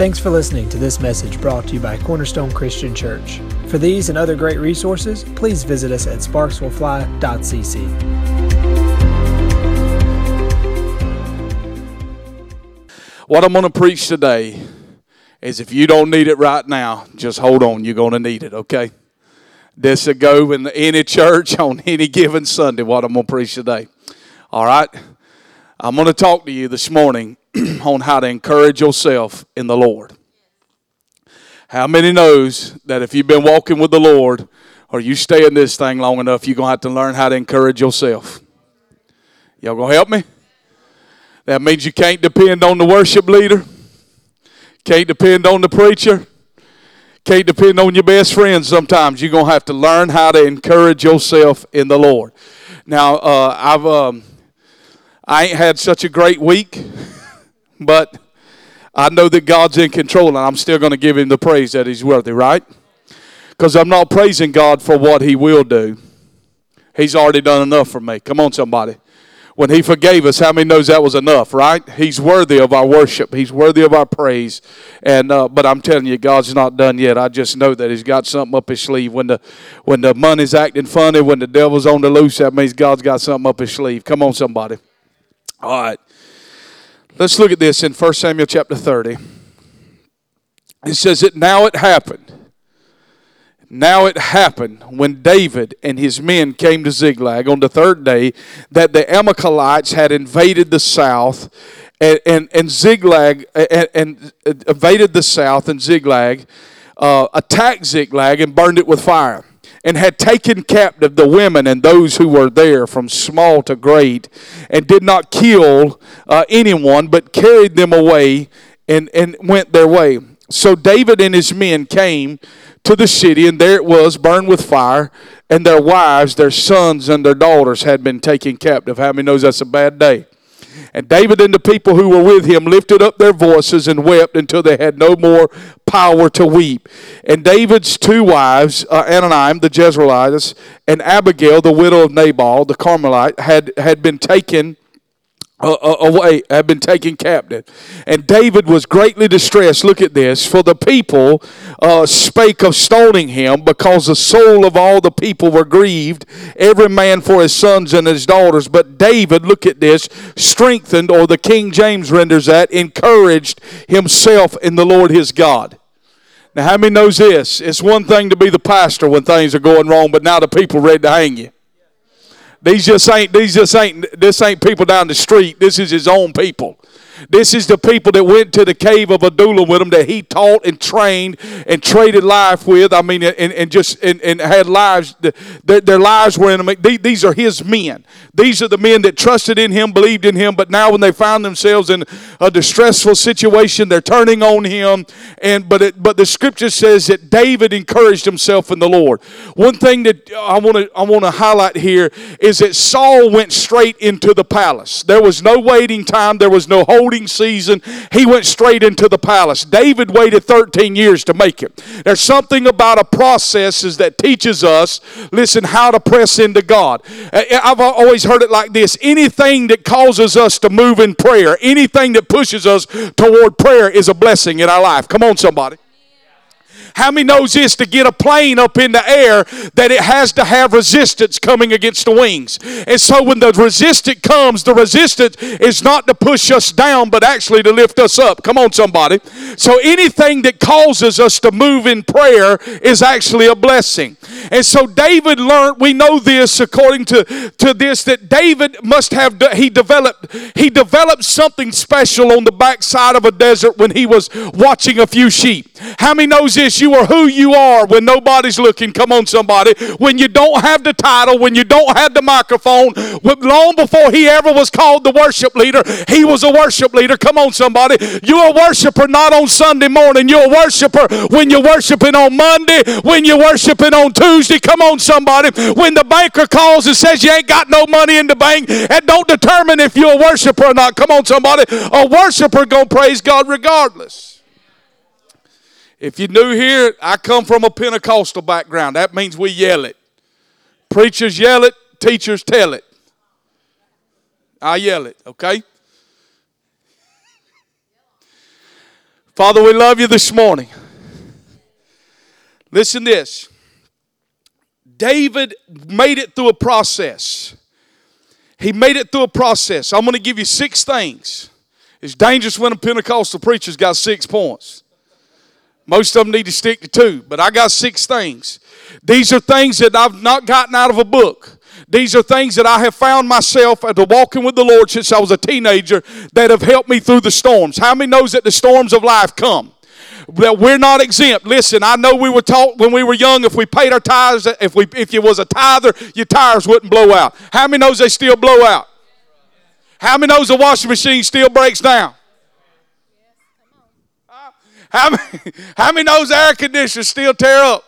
Thanks for listening to this message brought to you by Cornerstone Christian Church. For these and other great resources, please visit us at sparkswillfly.cc. What I'm going to preach today is if you don't need it right now, just hold on. You're going to need it, okay? This will go in any church on any given Sunday, what I'm going to preach today. All right? I'm going to talk to you this morning on how to encourage yourself in the Lord. How many knows that if you've been walking with the Lord or you stay in this thing long enough, you're going to have to learn how to encourage yourself? Y'all going to help me? That means you can't depend on the worship leader, can't depend on the preacher, can't depend on your best friends sometimes. You're going to have to learn how to encourage yourself in the Lord. Now, uh, I've, um, I ain't had such a great week, but I know that God's in control and I'm still going to give him the praise that he's worthy, right? Because I'm not praising God for what he will do. He's already done enough for me. Come on, somebody when he forgave us, how many knows that was enough, right? He's worthy of our worship. He's worthy of our praise. And uh, but I'm telling you, God's not done yet. I just know that He's got something up His sleeve. When the when the money's acting funny, when the devil's on the loose, that means God's got something up His sleeve. Come on, somebody. All right. Let's look at this in 1 Samuel chapter 30. It says that now it happened now it happened when David and his men came to Ziklag on the third day that the Amalekites had invaded the south and, and, and Ziklag and, and invaded the south and Ziklag, uh, attacked Ziklag and burned it with fire and had taken captive the women and those who were there from small to great, and did not kill uh, anyone, but carried them away and, and went their way. So David and his men came to the city, and there it was, burned with fire, and their wives, their sons, and their daughters had been taken captive. How many knows that's a bad day? And David and the people who were with him lifted up their voices and wept until they had no more power to weep. And David's two wives, uh, the Jezreelitess and Abigail the widow of Nabal the Carmelite, had, had been taken away, have been taken captive. And David was greatly distressed. Look at this. For the people uh, spake of stoning him because the soul of all the people were grieved, every man for his sons and his daughters. But David, look at this, strengthened, or the King James renders that, encouraged himself in the Lord his God. Now, how many knows this? It's one thing to be the pastor when things are going wrong, but now the people ready to hang you. These just ain't these just ain't this ain't people down the street. This is his own people. This is the people that went to the cave of Adullam with him that he taught and trained and traded life with. I mean, and, and just and, and had lives. Their, their lives were in him. These are his men. These are the men that trusted in him, believed in him. But now, when they found themselves in a distressful situation, they're turning on him. And but it, but the scripture says that David encouraged himself in the Lord. One thing that I want to I want to highlight here is that Saul went straight into the palace. There was no waiting time. There was no holding season, he went straight into the palace. David waited 13 years to make it. There's something about a process is that teaches us, listen, how to press into God. I've always heard it like this anything that causes us to move in prayer, anything that pushes us toward prayer is a blessing in our life. Come on, somebody. How many knows this to get a plane up in the air that it has to have resistance coming against the wings? And so when the resistance comes, the resistance is not to push us down, but actually to lift us up. Come on, somebody. So anything that causes us to move in prayer is actually a blessing. And so David learned, we know this according to, to this, that David must have, he developed, he developed something special on the backside of a desert when he was watching a few sheep. How many knows this? You are who you are when nobody's looking. Come on, somebody. When you don't have the title, when you don't have the microphone, long before he ever was called the worship leader, he was a worship leader. Come on, somebody. You're a worshiper not on Sunday morning. You're a worshiper when you're worshiping on Monday, when you're worshiping on Tuesday. Come on, somebody. When the banker calls and says you ain't got no money in the bank, and don't determine if you're a worshiper or not. Come on, somebody. A worshiper gonna praise God regardless. If you're new here, I come from a Pentecostal background. That means we yell it. Preachers yell it, teachers tell it. I yell it, okay? Father, we love you this morning. Listen this. David made it through a process. He made it through a process. I'm going to give you six things. It's dangerous when a Pentecostal preacher's got six points. Most of them need to stick to two, but I got six things. These are things that I've not gotten out of a book. These are things that I have found myself after walking with the Lord since I was a teenager that have helped me through the storms. How many knows that the storms of life come? that we're not exempt. Listen, I know we were taught when we were young if we paid our tithes, if we if you was a tither, your tires wouldn't blow out. How many knows they still blow out? How many knows the washing machine still breaks down? How many, how many knows air conditioners still tear up?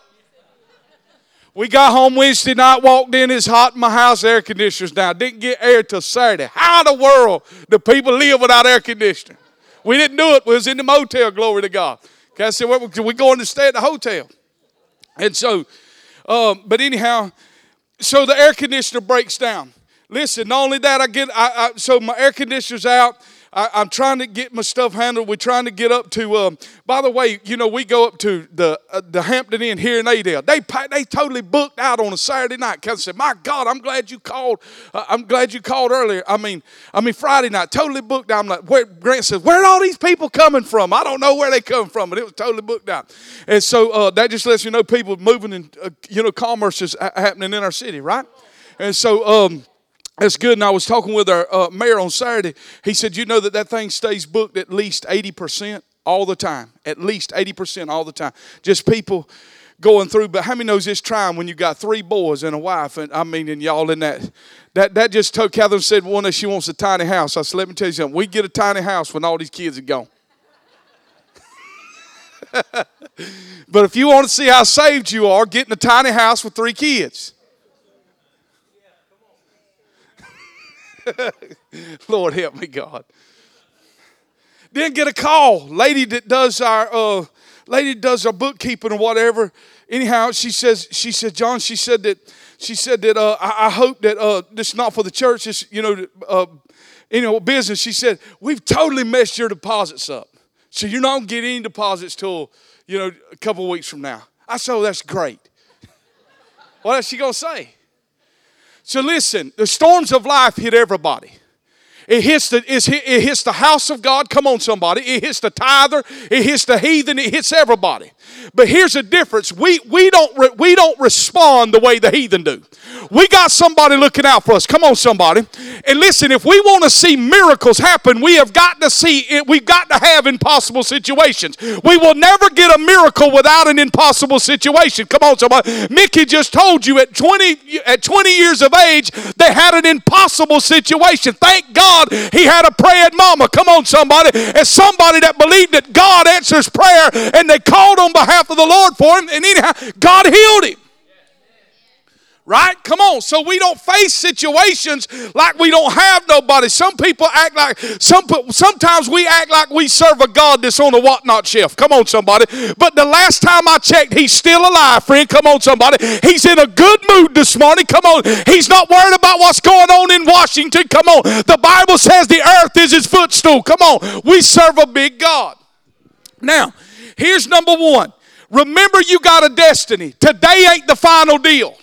We got home Wednesday night, walked in, it's hot in my house, air conditioner's down. Didn't get air till Saturday. How in the world do people live without air conditioning? We didn't do it. We was in the motel, glory to God. Okay, I said, well, we going to stay at the hotel. And so, um, but anyhow, so the air conditioner breaks down. Listen, not only that, I get, I, I so my air conditioner's out. I, am trying to get my stuff handled. We're trying to get up to. Um, by the way, you know we go up to the uh, the Hampton Inn here in Adel. They they totally booked out on a Saturday night. Kevin said, "My God, I'm glad you called. Uh, I'm glad you called earlier. I mean, I mean Friday night, totally booked out." I'm like, where, Grant says, "Where are all these people coming from? I don't know where they come from, but it was totally booked out." And so uh, that just lets you know people moving and uh, you know commerce is happening in our city, right? And so. Um, that's good. And I was talking with our uh, mayor on Saturday. He said, You know that that thing stays booked at least 80% all the time. At least 80% all the time. Just people going through. But how many knows this trying when you got three boys and a wife? And I mean, and y'all in that. That, that just told Catherine said one that she wants a tiny house. I said, Let me tell you something. We get a tiny house when all these kids are gone. but if you want to see how saved you are, get in a tiny house with three kids. Lord help me, God. Then get a call. Lady that does our uh, lady does our bookkeeping or whatever. Anyhow, she says, she said, John, she said that she said that uh, I, I, hope that uh, this is not for the church, this, you know, uh, you know, business. She said, We've totally messed your deposits up. So you're not gonna get any deposits till, you know, a couple weeks from now. I said, oh, that's great. what else she gonna say? So listen, the storms of life hit everybody. It hits, the, it hits the house of God. Come on, somebody. It hits the tither. It hits the heathen. It hits everybody. But here's the difference. We, we, don't, re, we don't respond the way the heathen do. We got somebody looking out for us. Come on, somebody. And listen, if we want to see miracles happen, we have got to see it. We've got to have impossible situations. We will never get a miracle without an impossible situation. Come on, somebody. Mickey just told you at 20, at 20 years of age, they had an impossible situation. Thank God he had a praying mama. Come on, somebody. As somebody that believed that God answers prayer and they called on behalf of the Lord for him, and anyhow, God healed him. Right? Come on. So we don't face situations like we don't have nobody. Some people act like some sometimes we act like we serve a God that's on a whatnot shelf. Come on, somebody. But the last time I checked, he's still alive, friend. Come on, somebody. He's in a good mood this morning. Come on. He's not worried about what's going on in Washington. Come on. The Bible says the earth is his footstool. Come on. We serve a big God. Now, here's number one. Remember, you got a destiny. Today ain't the final deal.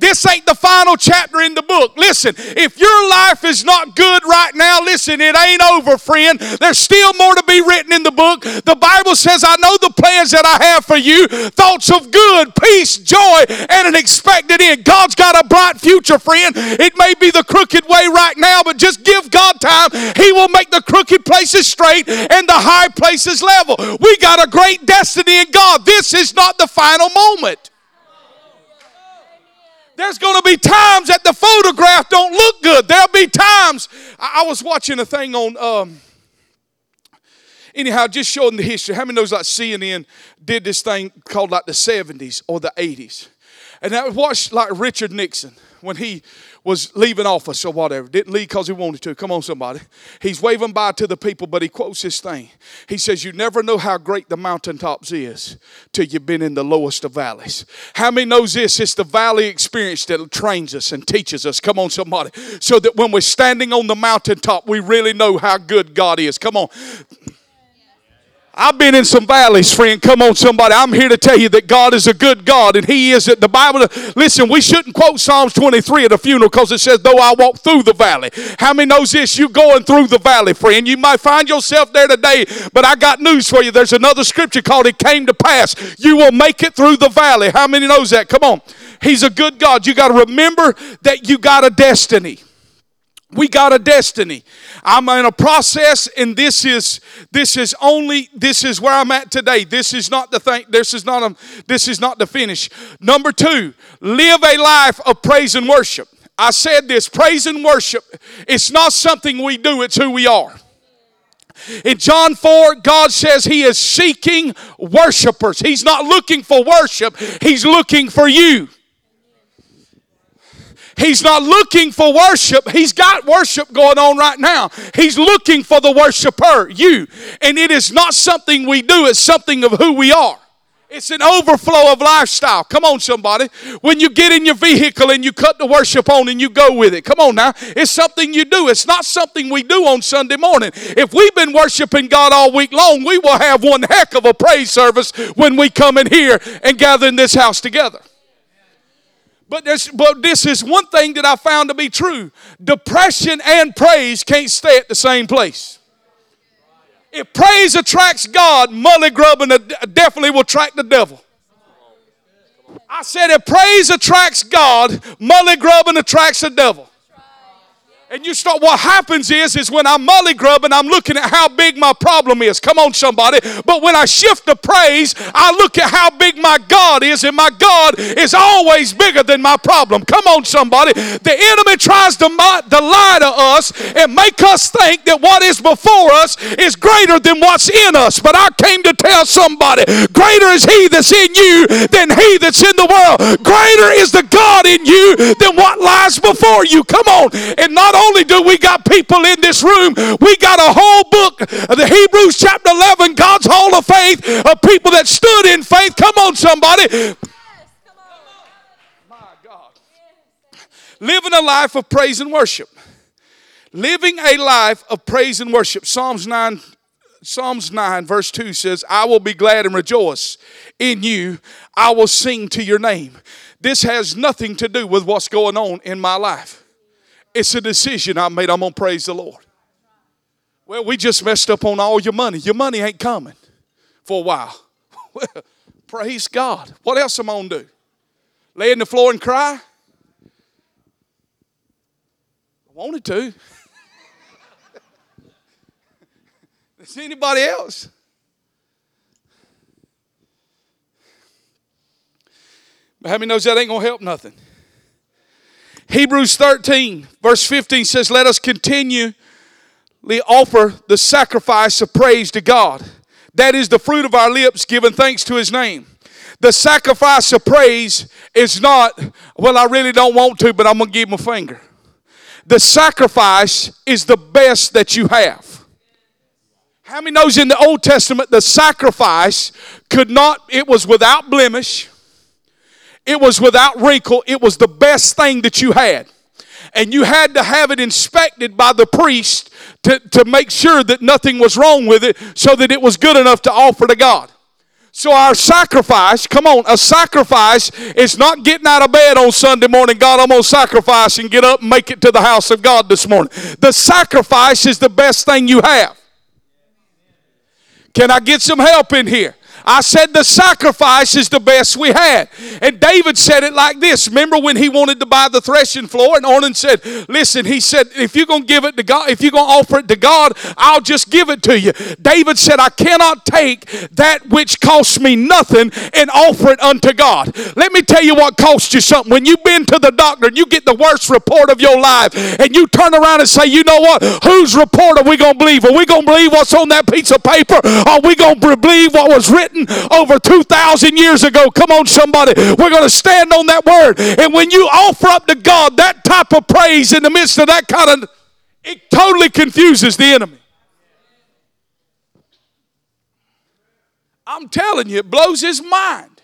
This ain't the final chapter in the book. Listen, if your life is not good right now, listen, it ain't over, friend. There's still more to be written in the book. The Bible says, I know the plans that I have for you thoughts of good, peace, joy, and an expected end. God's got a bright future, friend. It may be the crooked way right now, but just give God time. He will make the crooked places straight and the high places level. We got a great destiny in God. This is not the final moment. There's going to be times that the photograph don't look good. There'll be times. I, I was watching a thing on. Um, anyhow, just showing the history. How many knows like CNN did this thing called like the 70s or the 80s? And I watched like Richard Nixon when he was leaving office or whatever. Didn't leave because he wanted to. Come on, somebody. He's waving by to the people, but he quotes this thing. He says, You never know how great the mountaintops is till you've been in the lowest of valleys. How many knows this? It's the valley experience that trains us and teaches us. Come on, somebody. So that when we're standing on the mountaintop, we really know how good God is. Come on. I've been in some valleys, friend. Come on, somebody. I'm here to tell you that God is a good God, and He is at the Bible. Listen, we shouldn't quote Psalms 23 at a funeral because it says, "Though I walk through the valley." How many knows this? You going through the valley, friend. You might find yourself there today, but I got news for you. There's another scripture called "It came to pass." You will make it through the valley. How many knows that? Come on. He's a good God. You got to remember that you got a destiny. We got a destiny. I'm in a process, and this is this is only this is where I'm at today. This is not the thing. This is not a, this is not the finish. Number two, live a life of praise and worship. I said this: praise and worship. It's not something we do. It's who we are. In John 4, God says He is seeking worshipers. He's not looking for worship, He's looking for you. He's not looking for worship. He's got worship going on right now. He's looking for the worshiper, you. And it is not something we do, it's something of who we are. It's an overflow of lifestyle. Come on, somebody. When you get in your vehicle and you cut the worship on and you go with it. Come on now. It's something you do. It's not something we do on Sunday morning. If we've been worshiping God all week long, we will have one heck of a praise service when we come in here and gather in this house together. But, but this is one thing that I found to be true depression and praise can't stay at the same place. If praise attracts God, mully grubbing definitely will attract the devil. I said, if praise attracts God, mully grubbing attracts the devil. And you start, what happens is, is when I'm mully grubbing, I'm looking at how big my problem is. Come on, somebody. But when I shift to praise, I look at how big my God is, and my God is always bigger than my problem. Come on, somebody. The enemy tries to, to lie to us and make us think that what is before us is greater than what's in us. But I came to tell somebody, greater is he that's in you than he that's in the world. Greater is the God in you than what lies before you. Come on. And not only do we got people in this room, we got a whole book, of the Hebrews chapter 11, God's Hall of Faith, of people that stood in faith. Come on, somebody. Yes, come on. My God. Living a life of praise and worship. Living a life of praise and worship. Psalms 9 Psalms 9, verse 2 says, I will be glad and rejoice in you. I will sing to your name. This has nothing to do with what's going on in my life. It's a decision I made. I'm going to praise the Lord. Well, we just messed up on all your money. Your money ain't coming for a while. Praise God. What else am I going to do? Lay in the floor and cry? I wanted to. Is anybody else? But how many knows that ain't to help nothing? Hebrews 13, verse 15 says, Let us continually offer the sacrifice of praise to God. That is the fruit of our lips, giving thanks to his name. The sacrifice of praise is not, well, I really don't want to, but I'm going to give him a finger. The sacrifice is the best that you have. How many knows in the Old Testament the sacrifice could not, it was without blemish it was without wrinkle. It was the best thing that you had. And you had to have it inspected by the priest to, to make sure that nothing was wrong with it so that it was good enough to offer to God. So, our sacrifice, come on, a sacrifice is not getting out of bed on Sunday morning. God, I'm going to sacrifice and get up and make it to the house of God this morning. The sacrifice is the best thing you have. Can I get some help in here? I said the sacrifice is the best we had. And David said it like this. Remember when he wanted to buy the threshing floor and Ornan said, listen, he said, if you're going to give it to God, if you're going to offer it to God, I'll just give it to you. David said, I cannot take that which costs me nothing and offer it unto God. Let me tell you what costs you something. When you've been to the doctor and you get the worst report of your life and you turn around and say, you know what? Whose report are we going to believe? Are we going to believe what's on that piece of paper? Are we going to believe what was written written over 2,000 years ago. Come on, somebody. We're going to stand on that word. And when you offer up to God that type of praise in the midst of that kind of, it totally confuses the enemy. I'm telling you, it blows his mind.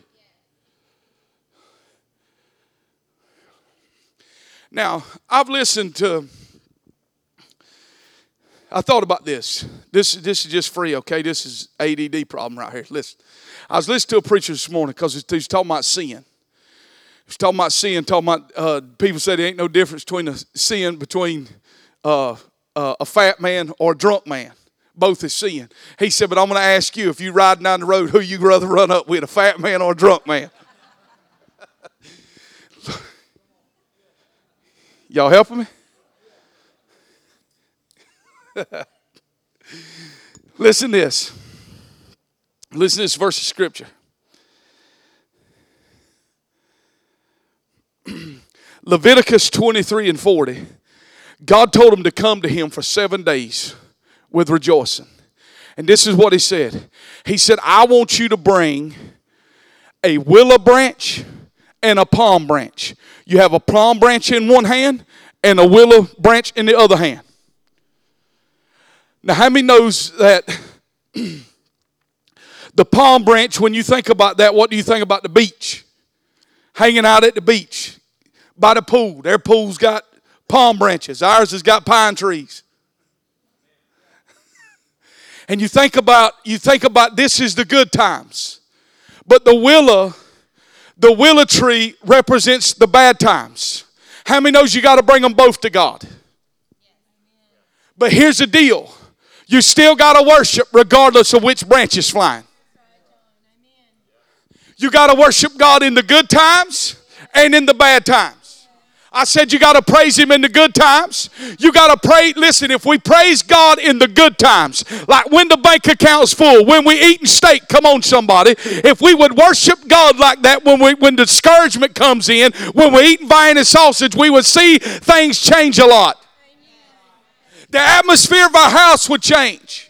Now, I've listened to I thought about this. This, this is just free, okay? This is ADD problem right here. Listen. I was listening to a preacher this morning because he was talking about sin. He's talking about sin, talking about uh, people said there ain't no difference between a sin between uh, uh, a fat man or a drunk man. Both is sin. He said, but I'm going to ask you if you riding down the road, who you rather run up with, a fat man or a drunk man? Y'all helping me? Listen this. Listen to this verse of scripture. Leviticus 23 and 40. God told him to come to him for seven days with rejoicing. And this is what he said He said, I want you to bring a willow branch and a palm branch. You have a palm branch in one hand and a willow branch in the other hand. Now, how many knows that the palm branch, when you think about that, what do you think about the beach? Hanging out at the beach by the pool. Their pool's got palm branches, ours has got pine trees. and you think about you think about this is the good times. But the willow, the willow tree represents the bad times. How many knows you got to bring them both to God? But here's the deal. You still got to worship regardless of which branch is flying. You got to worship God in the good times and in the bad times. I said you got to praise Him in the good times. You got to pray. Listen, if we praise God in the good times, like when the bank account's full, when we eating steak, come on, somebody. If we would worship God like that when we when discouragement comes in, when we're eating Vienna sausage, we would see things change a lot. The atmosphere of our house would change.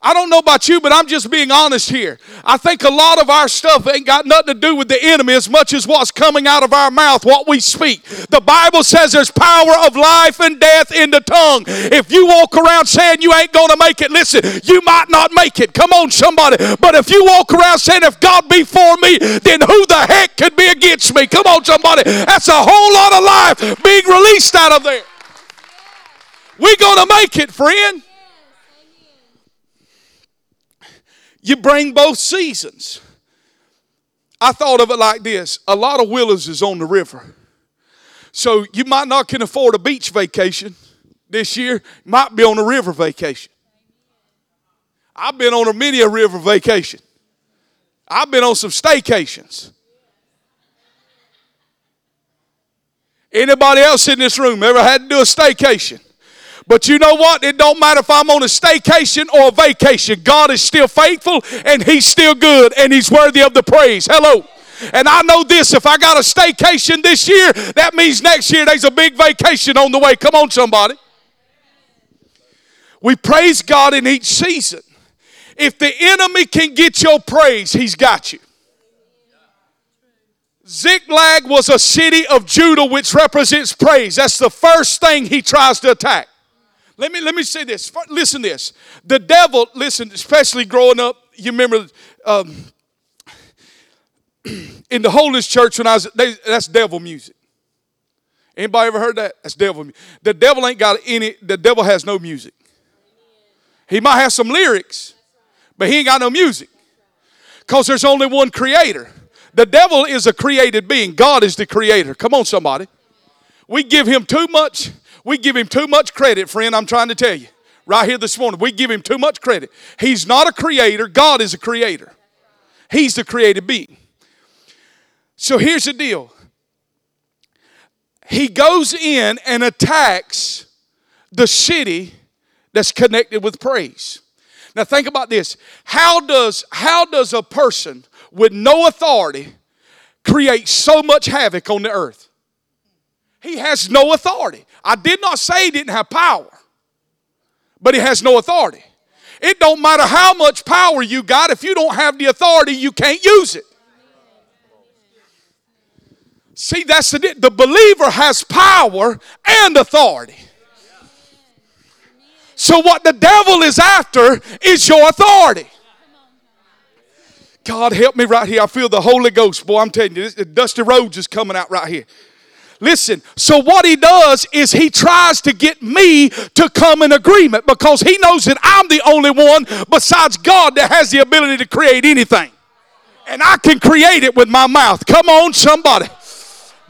I don't know about you, but I'm just being honest here. I think a lot of our stuff ain't got nothing to do with the enemy as much as what's coming out of our mouth, what we speak. The Bible says there's power of life and death in the tongue. If you walk around saying you ain't going to make it, listen, you might not make it. Come on, somebody. But if you walk around saying, if God be for me, then who the heck could be against me? Come on, somebody. That's a whole lot of life being released out of there. We're going to make it, friend. You bring both seasons. I thought of it like this a lot of willows is on the river. So you might not can afford a beach vacation this year, might be on a river vacation. I've been on a many a river vacation. I've been on some staycations. Anybody else in this room ever had to do a staycation? But you know what? It don't matter if I'm on a staycation or a vacation. God is still faithful and He's still good and He's worthy of the praise. Hello. And I know this if I got a staycation this year, that means next year there's a big vacation on the way. Come on, somebody. We praise God in each season. If the enemy can get your praise, he's got you. Ziklag was a city of Judah which represents praise. That's the first thing he tries to attack. Let me let me say this. Listen this. The devil, listen, especially growing up, you remember um, in the holiness church when I was they, that's devil music. Anybody ever heard that? That's devil music. The devil ain't got any, the devil has no music. He might have some lyrics, but he ain't got no music. Because there's only one creator. The devil is a created being. God is the creator. Come on, somebody. We give him too much we give him too much credit, friend, I'm trying to tell you. Right here this morning, we give him too much credit. He's not a creator, God is a creator. He's the created being. So here's the deal he goes in and attacks the city that's connected with praise. Now think about this. How does how does a person with no authority create so much havoc on the earth? He has no authority. I did not say he didn't have power, but he has no authority. It don't matter how much power you got, if you don't have the authority, you can't use it. See, that's the the believer has power and authority. So what the devil is after is your authority. God help me right here. I feel the Holy Ghost, boy. I'm telling you, this, Dusty Rhodes is coming out right here. Listen, so what he does is he tries to get me to come in agreement because he knows that I'm the only one besides God that has the ability to create anything. And I can create it with my mouth. Come on, somebody.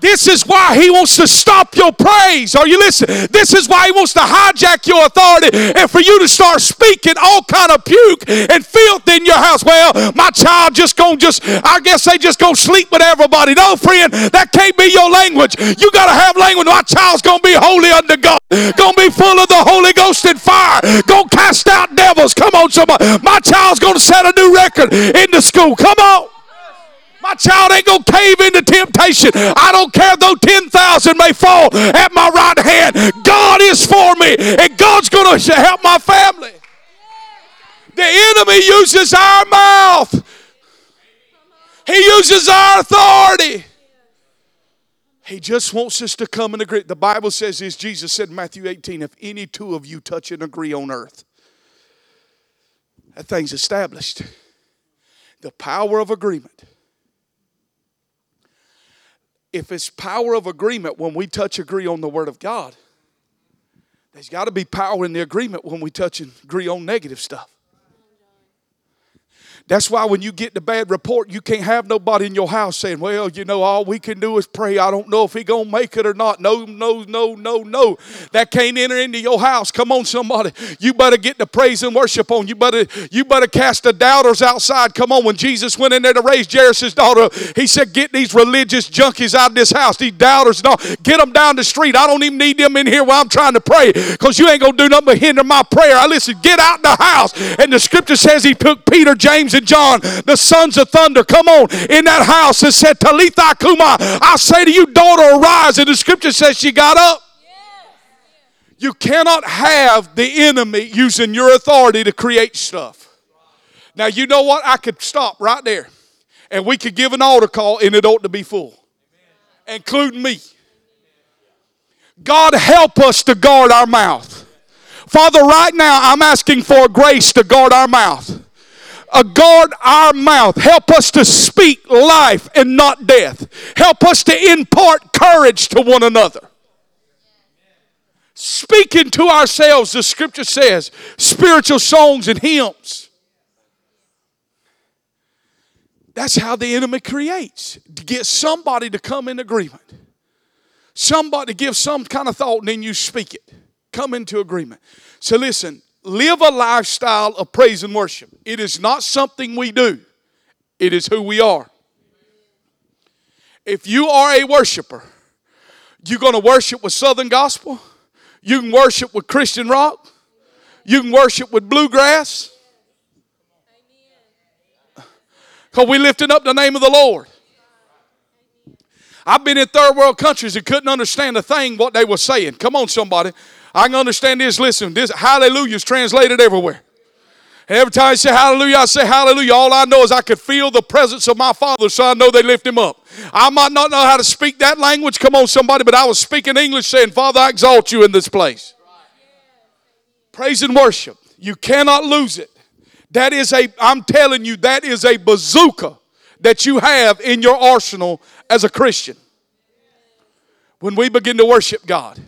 This is why he wants to stop your praise. Are you listening? This is why he wants to hijack your authority and for you to start speaking all kind of puke and filth in your house. Well, my child just gonna just, I guess they just gonna sleep with everybody. No, friend, that can't be your language. You gotta have language. My child's gonna be holy under God. Gonna be full of the Holy Ghost and fire. Gonna cast out devils. Come on, somebody. My child's gonna set a new record in the school. Come on. My child ain't going to cave into temptation. I don't care though 10,000 may fall at my right hand. God is for me, and God's going to help my family. The enemy uses our mouth, he uses our authority. He just wants us to come and agree. The Bible says as Jesus said in Matthew 18, if any two of you touch and agree on earth, that thing's established. The power of agreement if it's power of agreement when we touch agree on the word of God, there's got to be power in the agreement when we touch and agree on negative stuff. That's why when you get the bad report, you can't have nobody in your house saying, "Well, you know, all we can do is pray. I don't know if he gonna make it or not." No, no, no, no, no. That can't enter into your house. Come on, somebody. You better get the praise and worship on. You better, you better cast the doubters outside. Come on. When Jesus went in there to raise Jairus' daughter, he said, "Get these religious junkies out of this house. These doubters, no, get them down the street. I don't even need them in here while I'm trying to pray, because you ain't gonna do nothing but hinder my prayer. I listen. Get out the house." And the scripture says he took Peter, James, and John, the sons of thunder, come on, in that house and said, Talitha Kuma, I say to you, daughter, arise. And the scripture says she got up. You cannot have the enemy using your authority to create stuff. Now, you know what? I could stop right there and we could give an altar call and it ought to be full, including me. God, help us to guard our mouth. Father, right now, I'm asking for grace to guard our mouth uh, guard our mouth. Help us to speak life and not death. Help us to impart courage to one another. Speaking to ourselves, the scripture says, spiritual songs and hymns. That's how the enemy creates to get somebody to come in agreement. Somebody give some kind of thought and then you speak it. Come into agreement. So listen, live a lifestyle of praise and worship. It is not something we do, it is who we are. If you are a worshiper, you're going to worship with Southern Gospel, you can worship with Christian rock, you can worship with bluegrass. Because we lifting up the name of the Lord. I've been in third world countries and couldn't understand a thing what they were saying. Come on, somebody. I can understand this. Listen, this hallelujah is translated everywhere. Every time I say hallelujah, I say hallelujah. All I know is I could feel the presence of my Father, so I know they lift him up. I might not know how to speak that language. Come on, somebody, but I was speaking English saying, Father, I exalt you in this place. Praise and worship. You cannot lose it. That is a, I'm telling you, that is a bazooka that you have in your arsenal as a Christian. When we begin to worship God.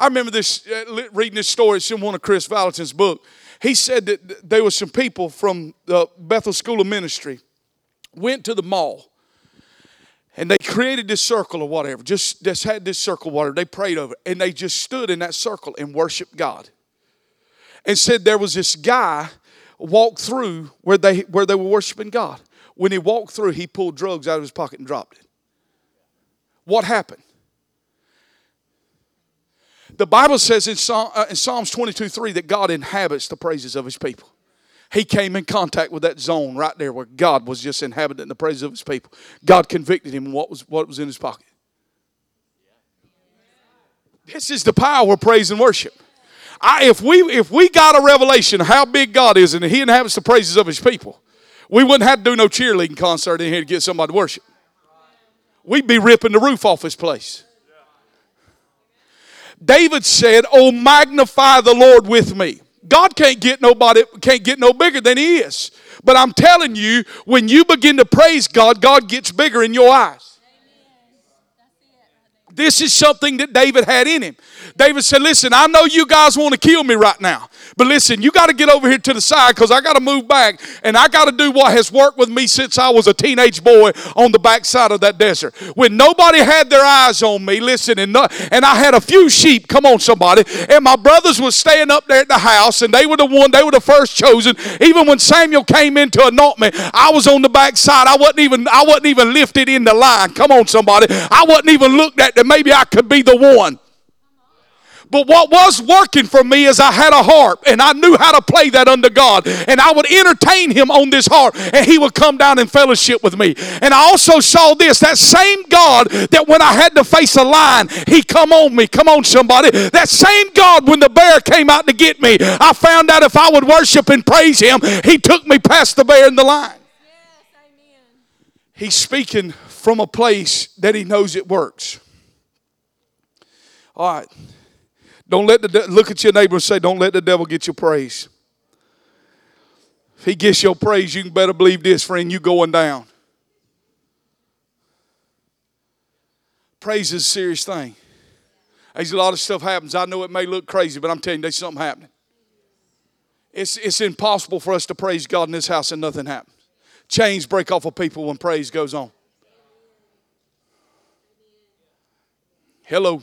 I remember this uh, reading this story. It's in one of Kris Vallotton's book. He said that there were some people from the Bethel School of Ministry went to the mall and they created this circle or whatever. Just just had this circle, whatever. They prayed over, it, and they just stood in that circle and worshiped God. And said there was this guy walked through where they where they were worshiping God. When he walked through, he pulled drugs out of his pocket and dropped it. What happened? The Bible says in, Psalm, uh, in Psalms 22 3 that God inhabits the praises of his people. He came in contact with that zone right there where God was just inhabiting the praises of his people. God convicted him what was, what was in his pocket. This is the power of praise and worship. I, if, we, if we got a revelation how big God is and He inhabits the praises of His people, we wouldn't have to do no cheerleading concert in here to get somebody to worship. We'd be ripping the roof off this place. David said, Oh, magnify the Lord with me. God can't get nobody, can't get no bigger than He is. But I'm telling you, when you begin to praise God, God gets bigger in your eyes. This is something that David had in him. David said, Listen, I know you guys want to kill me right now, but listen, you got to get over here to the side because I got to move back and I got to do what has worked with me since I was a teenage boy on the backside of that desert. When nobody had their eyes on me, listen, and, and I had a few sheep, come on, somebody, and my brothers was staying up there at the house and they were the one, they were the first chosen. Even when Samuel came in to anoint me, I was on the backside. I wasn't even, I wasn't even lifted in the line. Come on, somebody. I wasn't even looked at that maybe I could be the one. But what was working for me is I had a harp and I knew how to play that under God. And I would entertain him on this harp and he would come down and fellowship with me. And I also saw this that same God that when I had to face a lion, he come on me. Come on, somebody. That same God when the bear came out to get me, I found out if I would worship and praise him, he took me past the bear and the lion. He's speaking from a place that he knows it works. All right. Don't let the de- look at your neighbor and say, "Don't let the devil get your praise." If he gets your praise, you can better believe this, friend. You going down. Praise is a serious thing. A lot of stuff happens. I know it may look crazy, but I'm telling you, there's something happening. It's, it's impossible for us to praise God in this house and nothing happens. Chains break off of people when praise goes on. Hello.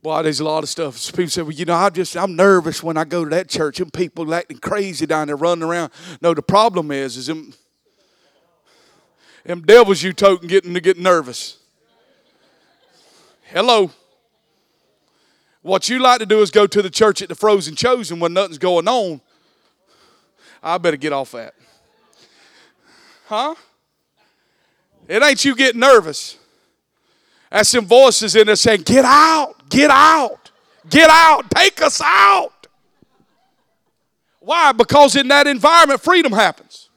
Boy, there's a lot of stuff. People say, well, you know, I just, I'm nervous when I go to that church and people acting crazy down there running around. No, the problem is, is them, them devils you toting getting to get nervous. Hello. What you like to do is go to the church at the Frozen Chosen when nothing's going on. I better get off that. Huh? It ain't you getting nervous. That's some voices in there saying, Get out, get out, get out, take us out. Why? Because in that environment, freedom happens.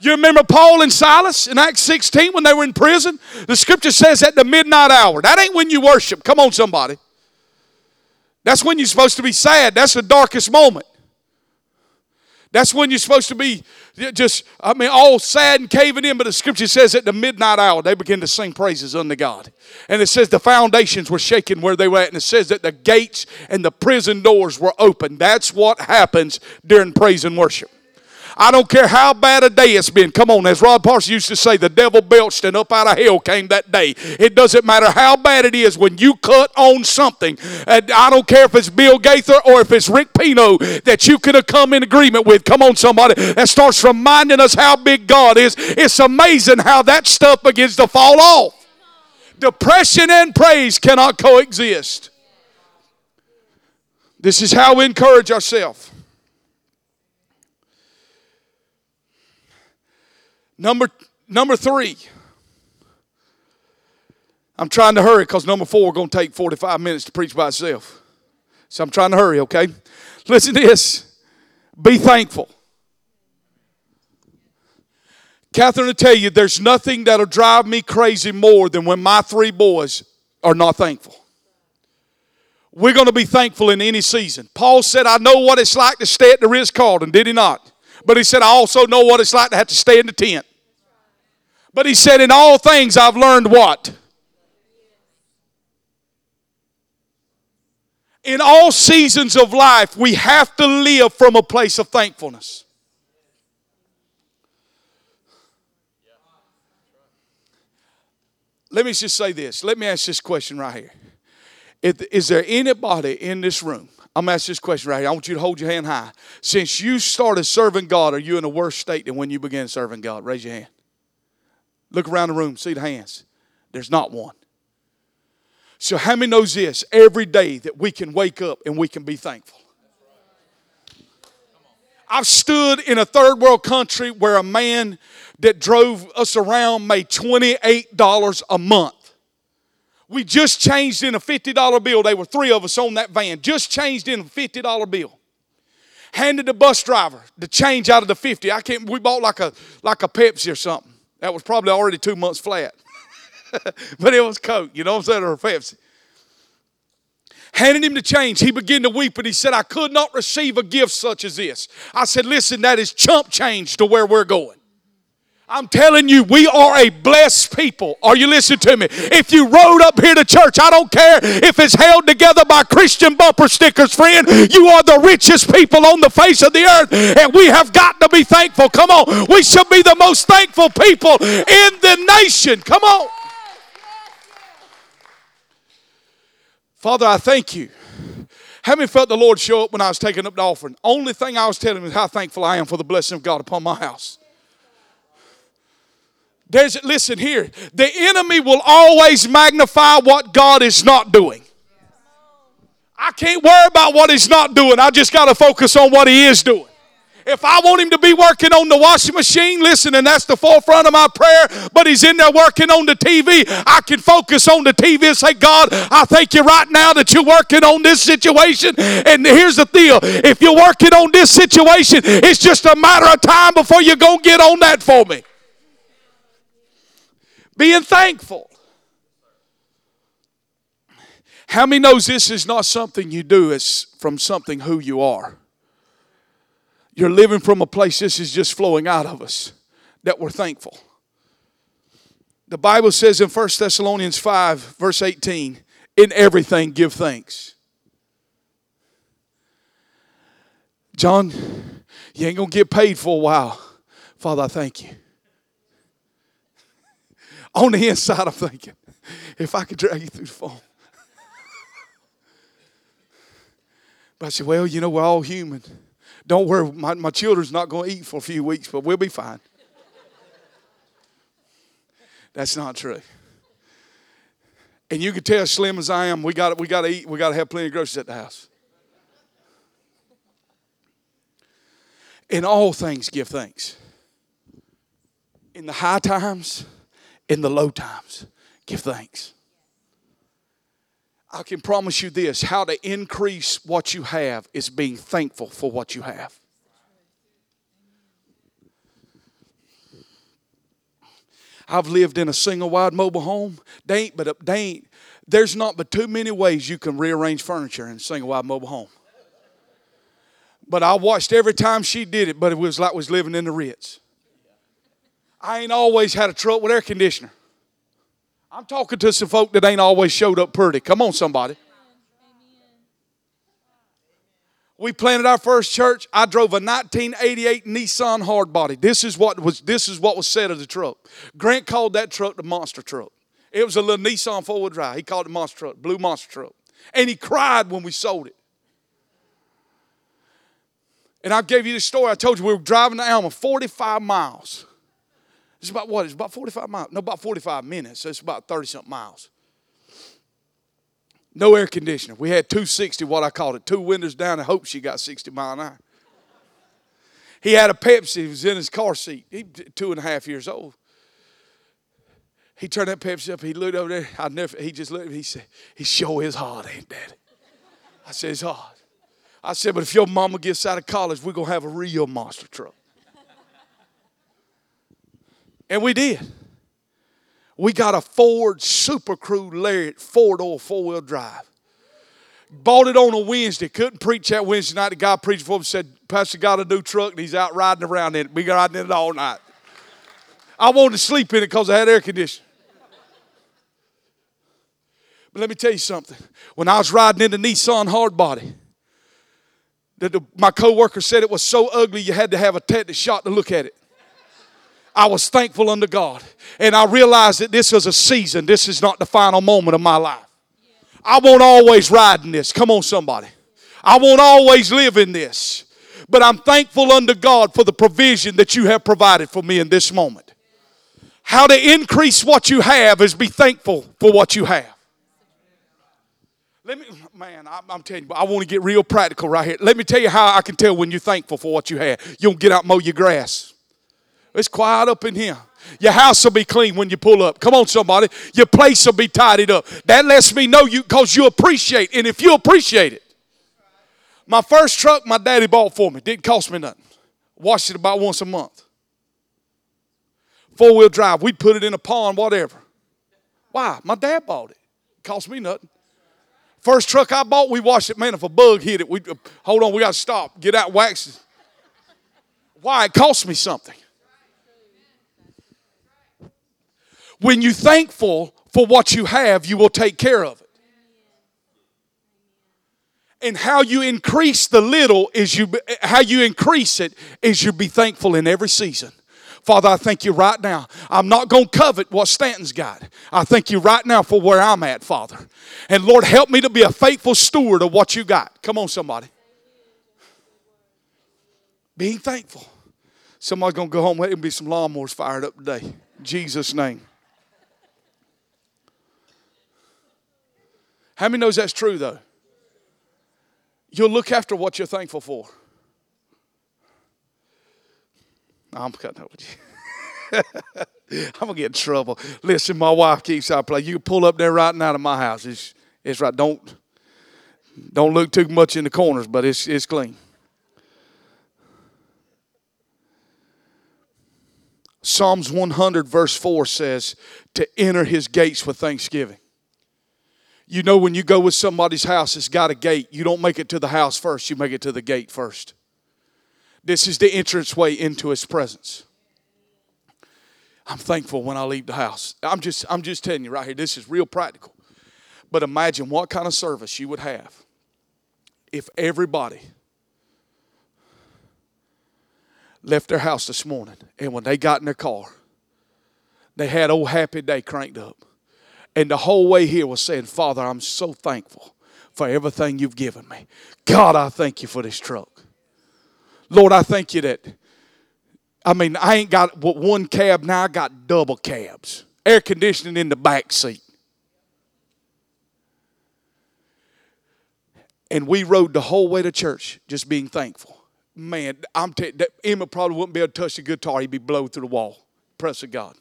You remember Paul and Silas in Acts 16 when they were in prison? The scripture says at the midnight hour. That ain't when you worship. Come on, somebody. That's when you're supposed to be sad. That's the darkest moment. That's when you're supposed to be just, I mean, all sad and caving in. But the scripture says at the midnight hour, they begin to sing praises unto God. And it says the foundations were shaken where they were at. And it says that the gates and the prison doors were open. That's what happens during praise and worship. I don't care how bad a day it's been. Come on, as Rod Parsons used to say, the devil belched and up out of hell came that day. It doesn't matter how bad it is when you cut on something. And I don't care if it's Bill Gaither or if it's Rick Pino that you could have come in agreement with. Come on, somebody. That starts reminding us how big God is. It's amazing how that stuff begins to fall off. Depression and praise cannot coexist. This is how we encourage ourselves. Number, number three. I'm trying to hurry because number four going to take 45 minutes to preach by itself. So I'm trying to hurry, okay? Listen to this. Be thankful. Catherine will tell you there's nothing that'll drive me crazy more than when my three boys are not thankful. We're going to be thankful in any season. Paul said, I know what it's like to stay at the Ritz Carlton, did he not? But he said, I also know what it's like to have to stay in the tent. But he said, In all things I've learned what? In all seasons of life, we have to live from a place of thankfulness. Let me just say this. Let me ask this question right here. Is there anybody in this room? I'm going this question right here. I want you to hold your hand high. Since you started serving God, are you in a worse state than when you began serving God? Raise your hand. Look around the room, see the hands. There's not one. So, how many knows this? Every day that we can wake up and we can be thankful. I've stood in a third world country where a man that drove us around made $28 a month. We just changed in a $50 bill. There were three of us on that van. Just changed in a $50 bill. Handed the bus driver the change out of the 50. I can't we bought like a like a Pepsi or something. That was probably already two months flat. but it was Coke, you know what I'm saying, or Pepsi. Handed him the change. He began to weep and he said, I could not receive a gift such as this. I said, Listen, that is chump change to where we're going. I'm telling you, we are a blessed people. Are you listening to me? If you rode up here to church, I don't care if it's held together by Christian bumper stickers, friend. You are the richest people on the face of the earth, and we have got to be thankful. Come on. We should be the most thankful people in the nation. Come on. Father, I thank you. How many felt the Lord show up when I was taking up the offering? Only thing I was telling him is how thankful I am for the blessing of God upon my house. There's, listen here, the enemy will always magnify what God is not doing. I can't worry about what he's not doing. I just got to focus on what he is doing. If I want him to be working on the washing machine, listen, and that's the forefront of my prayer, but he's in there working on the TV, I can focus on the TV and say, God, I thank you right now that you're working on this situation. And here's the deal if you're working on this situation, it's just a matter of time before you're going to get on that for me being thankful. How many knows this is not something you do, it's from something who you are? You're living from a place this is just flowing out of us that we're thankful. The Bible says in 1 Thessalonians 5, verse 18, in everything give thanks. John, you ain't gonna get paid for a while. Father, I thank you. On the inside, I'm thinking, if I could drag you through the phone. but I said, well, you know, we're all human. Don't worry, my, my children's not going to eat for a few weeks, but we'll be fine. That's not true. And you can tell, slim as I am, we got we got to eat. We got to have plenty of groceries at the house. In all things, give thanks. In the high times in the low times. Give thanks. I can promise you this how to increase what you have is being thankful for what you have. I've lived in a single wide mobile home. They ain't, but uh, they ain't, there's not but too many ways you can rearrange furniture in a single wide mobile home. But I watched every time she did it, but it was like was living in the Ritz. I ain't always had a truck with air conditioner. I'm talking to some folk that ain't always showed up pretty. Come on, somebody. We planted our first church. I drove a 1988 Nissan hardbody. This is what was this is what was said of the truck. Grant called that truck the monster truck. It was a little Nissan four-wheel drive. He called it monster truck, blue monster truck. And he cried when we sold it. And I gave you the story. I told you we were driving to Alma 45 miles. It's about what? It's about 45 miles. No, about 45 minutes. So it's about 30 something miles. No air conditioner. We had 260, what I called it, two windows down. I hope she got 60 mile an hour. He had a Pepsi. He was in his car seat. He two and a half years old. He turned that Pepsi up. He looked over there. I never. He just looked. He said, "He sure is hard, ain't that? I said, "It's hard." I said, "But if your mama gets out of college, we're gonna have a real monster truck." And we did. We got a Ford Super Crew Lariat four door four wheel drive. Bought it on a Wednesday. Couldn't preach that Wednesday night. The guy preached for me said, Pastor got a new truck and he's out riding around in it. We got riding in it all night. I wanted to sleep in it because I had air conditioning. But let me tell you something. When I was riding in the Nissan hardbody, the, the, my coworker said it was so ugly you had to have a tetanus shot to look at it. I was thankful unto God. And I realized that this was a season. This is not the final moment of my life. I won't always ride in this. Come on, somebody. I won't always live in this. But I'm thankful unto God for the provision that you have provided for me in this moment. How to increase what you have is be thankful for what you have. Let me, man, I'm, telling you, I want to get real practical right here. Let me tell you how I can tell when you're thankful for what you have. You don't get out mow your grass. It's quiet up in here. Your house will be clean when you pull up. Come on, somebody. Your place will be tidied up. That lets me know you because you appreciate. And if you appreciate it, my first truck my daddy bought for me. Didn't cost me nothing. Washed it about once a month. Four wheel drive. We'd put it in a pond, whatever. Why? My dad bought it. Cost me nothing. First truck I bought, we washed it. Man, if a bug hit it, we uh, hold on, we got to stop. Get out wax. Why? It cost me something. When you're thankful for what you have, you will take care of it. And how you increase the little is you how you increase it is you be thankful in every season. Father, I thank you right now. I'm not going to covet what Stanton's got. I thank you right now for where I'm at, Father. And Lord, help me to be a faithful steward of what you got. Come on, somebody. Being thankful. Somebody's going to go home. Him be some lawnmowers fired up today. In Jesus' name. How many knows that's true, though? You'll look after what you're thankful for. I'm cutting up with you. I'm gonna get in trouble. Listen, my wife keeps out play. You pull up there right now to my house. It's it's right. Don't don't look too much in the corners, but it's it's clean. Psalms 100 verse 4 says to enter his gates with thanksgiving. You know when you go with somebody's house it's got a gate, you don't make it to the house first, you make it to the gate first. This is the entrance way into his presence. I'm thankful when I leave the house. I'm just I'm just telling you right here, this is real practical. But imagine what kind of service you would have if everybody left their house this morning and when they got in their car, they had old happy day cranked up. And the whole way here was saying, Father, I'm so thankful for everything you've given me. God, I thank you for this truck. Lord, I thank you that, I mean, I ain't got one cab now, I got double cabs. Air conditioning in the back seat. And we rode the whole way to church just being thankful. Man, I'm you, Emma probably wouldn't be able to touch the guitar. He'd be blown through the wall. Press of God.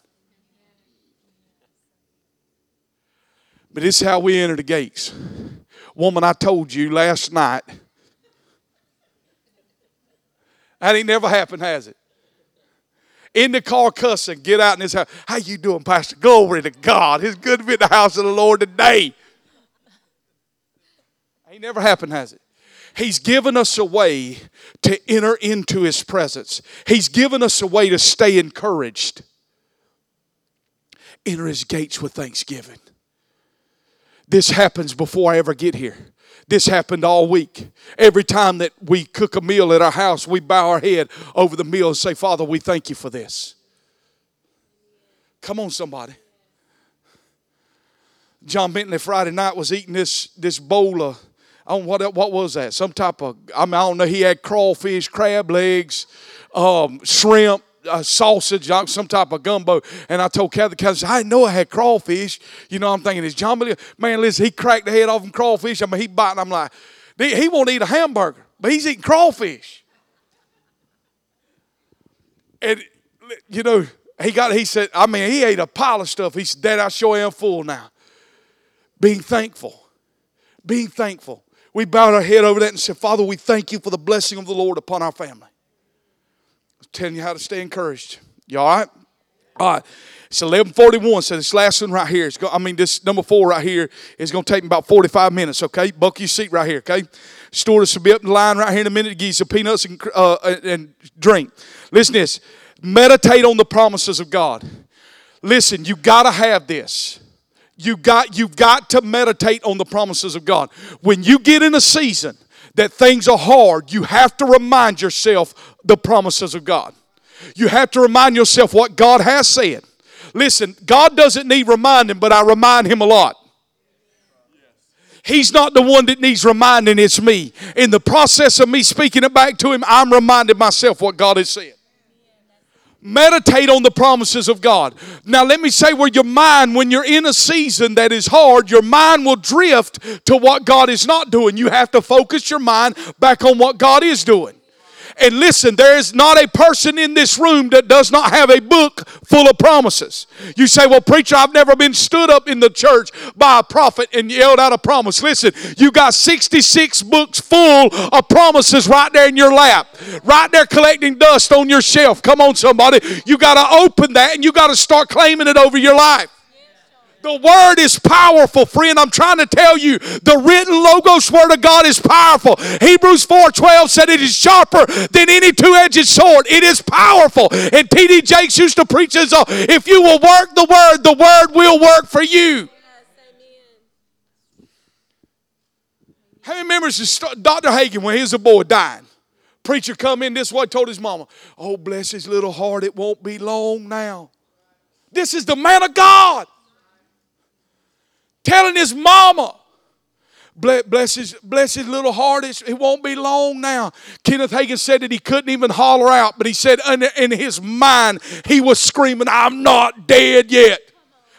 But this is how we enter the gates. Woman, I told you last night that ain't never happened, has it? In the car cussing, get out in this house. How you doing, Pastor? Glory to God. It's good to be in the house of the Lord today. Ain't never happened, has it? He's given us a way to enter into His presence. He's given us a way to stay encouraged. Enter His gates with thanksgiving. This happens before I ever get here. This happened all week. Every time that we cook a meal at our house, we bow our head over the meal and say, Father, we thank you for this. Come on, somebody. John Bentley Friday night was eating this, this bowl of, I what, what was that? Some type of, I mean, I don't know, he had crawfish, crab legs, um, shrimp, a sausage, some type of gumbo. And I told Kathy, Kathy I know I had crawfish. You know, I'm thinking, is John Billy, man, listen, he cracked the head off him crawfish. I mean, he biting. I'm like, he won't eat a hamburger, but he's eating crawfish. And, you know, he got, he said, I mean, he ate a pile of stuff. He said, Dad, I sure am full now. Being thankful. Being thankful. We bowed our head over that and said, Father, we thank you for the blessing of the Lord upon our family telling you how to stay encouraged. You all right? All right. It's 1141. So this last one right here going, I mean, this number four right here is going to take me about 45 minutes, okay? Buckle your seat right here, okay? Stewardess will be up in the line right here in a minute to give you some peanuts and, uh, and drink. Listen this. Meditate on the promises of God. Listen, you got to have this. You got, you've got to meditate on the promises of God. When you get in a season that things are hard, you have to remind yourself the promises of God. You have to remind yourself what God has said. Listen, God doesn't need reminding, but I remind Him a lot. He's not the one that needs reminding, it's me. In the process of me speaking it back to Him, I'm reminding myself what God has said. Meditate on the promises of God. Now, let me say where your mind, when you're in a season that is hard, your mind will drift to what God is not doing. You have to focus your mind back on what God is doing. And listen, there is not a person in this room that does not have a book full of promises. You say, Well, preacher, I've never been stood up in the church by a prophet and yelled out a promise. Listen, you got 66 books full of promises right there in your lap, right there collecting dust on your shelf. Come on, somebody. You got to open that and you got to start claiming it over your life. The word is powerful, friend. I'm trying to tell you, the written logos word of God is powerful. Hebrews 4:12 said it is sharper than any two-edged sword. It is powerful. And T.D. Jakes used to preach this: uh, if you will work the word, the word will work for you. How many members remembers Dr. Hagin when he was a boy dying? Preacher come in this way, told his mama, Oh, bless his little heart, it won't be long now. This is the man of God telling his mama, Bless his, bless his little heart. it won't be long now. Kenneth Hagin said that he couldn't even holler out, but he said in, in his mind, he was screaming, I'm not dead yet.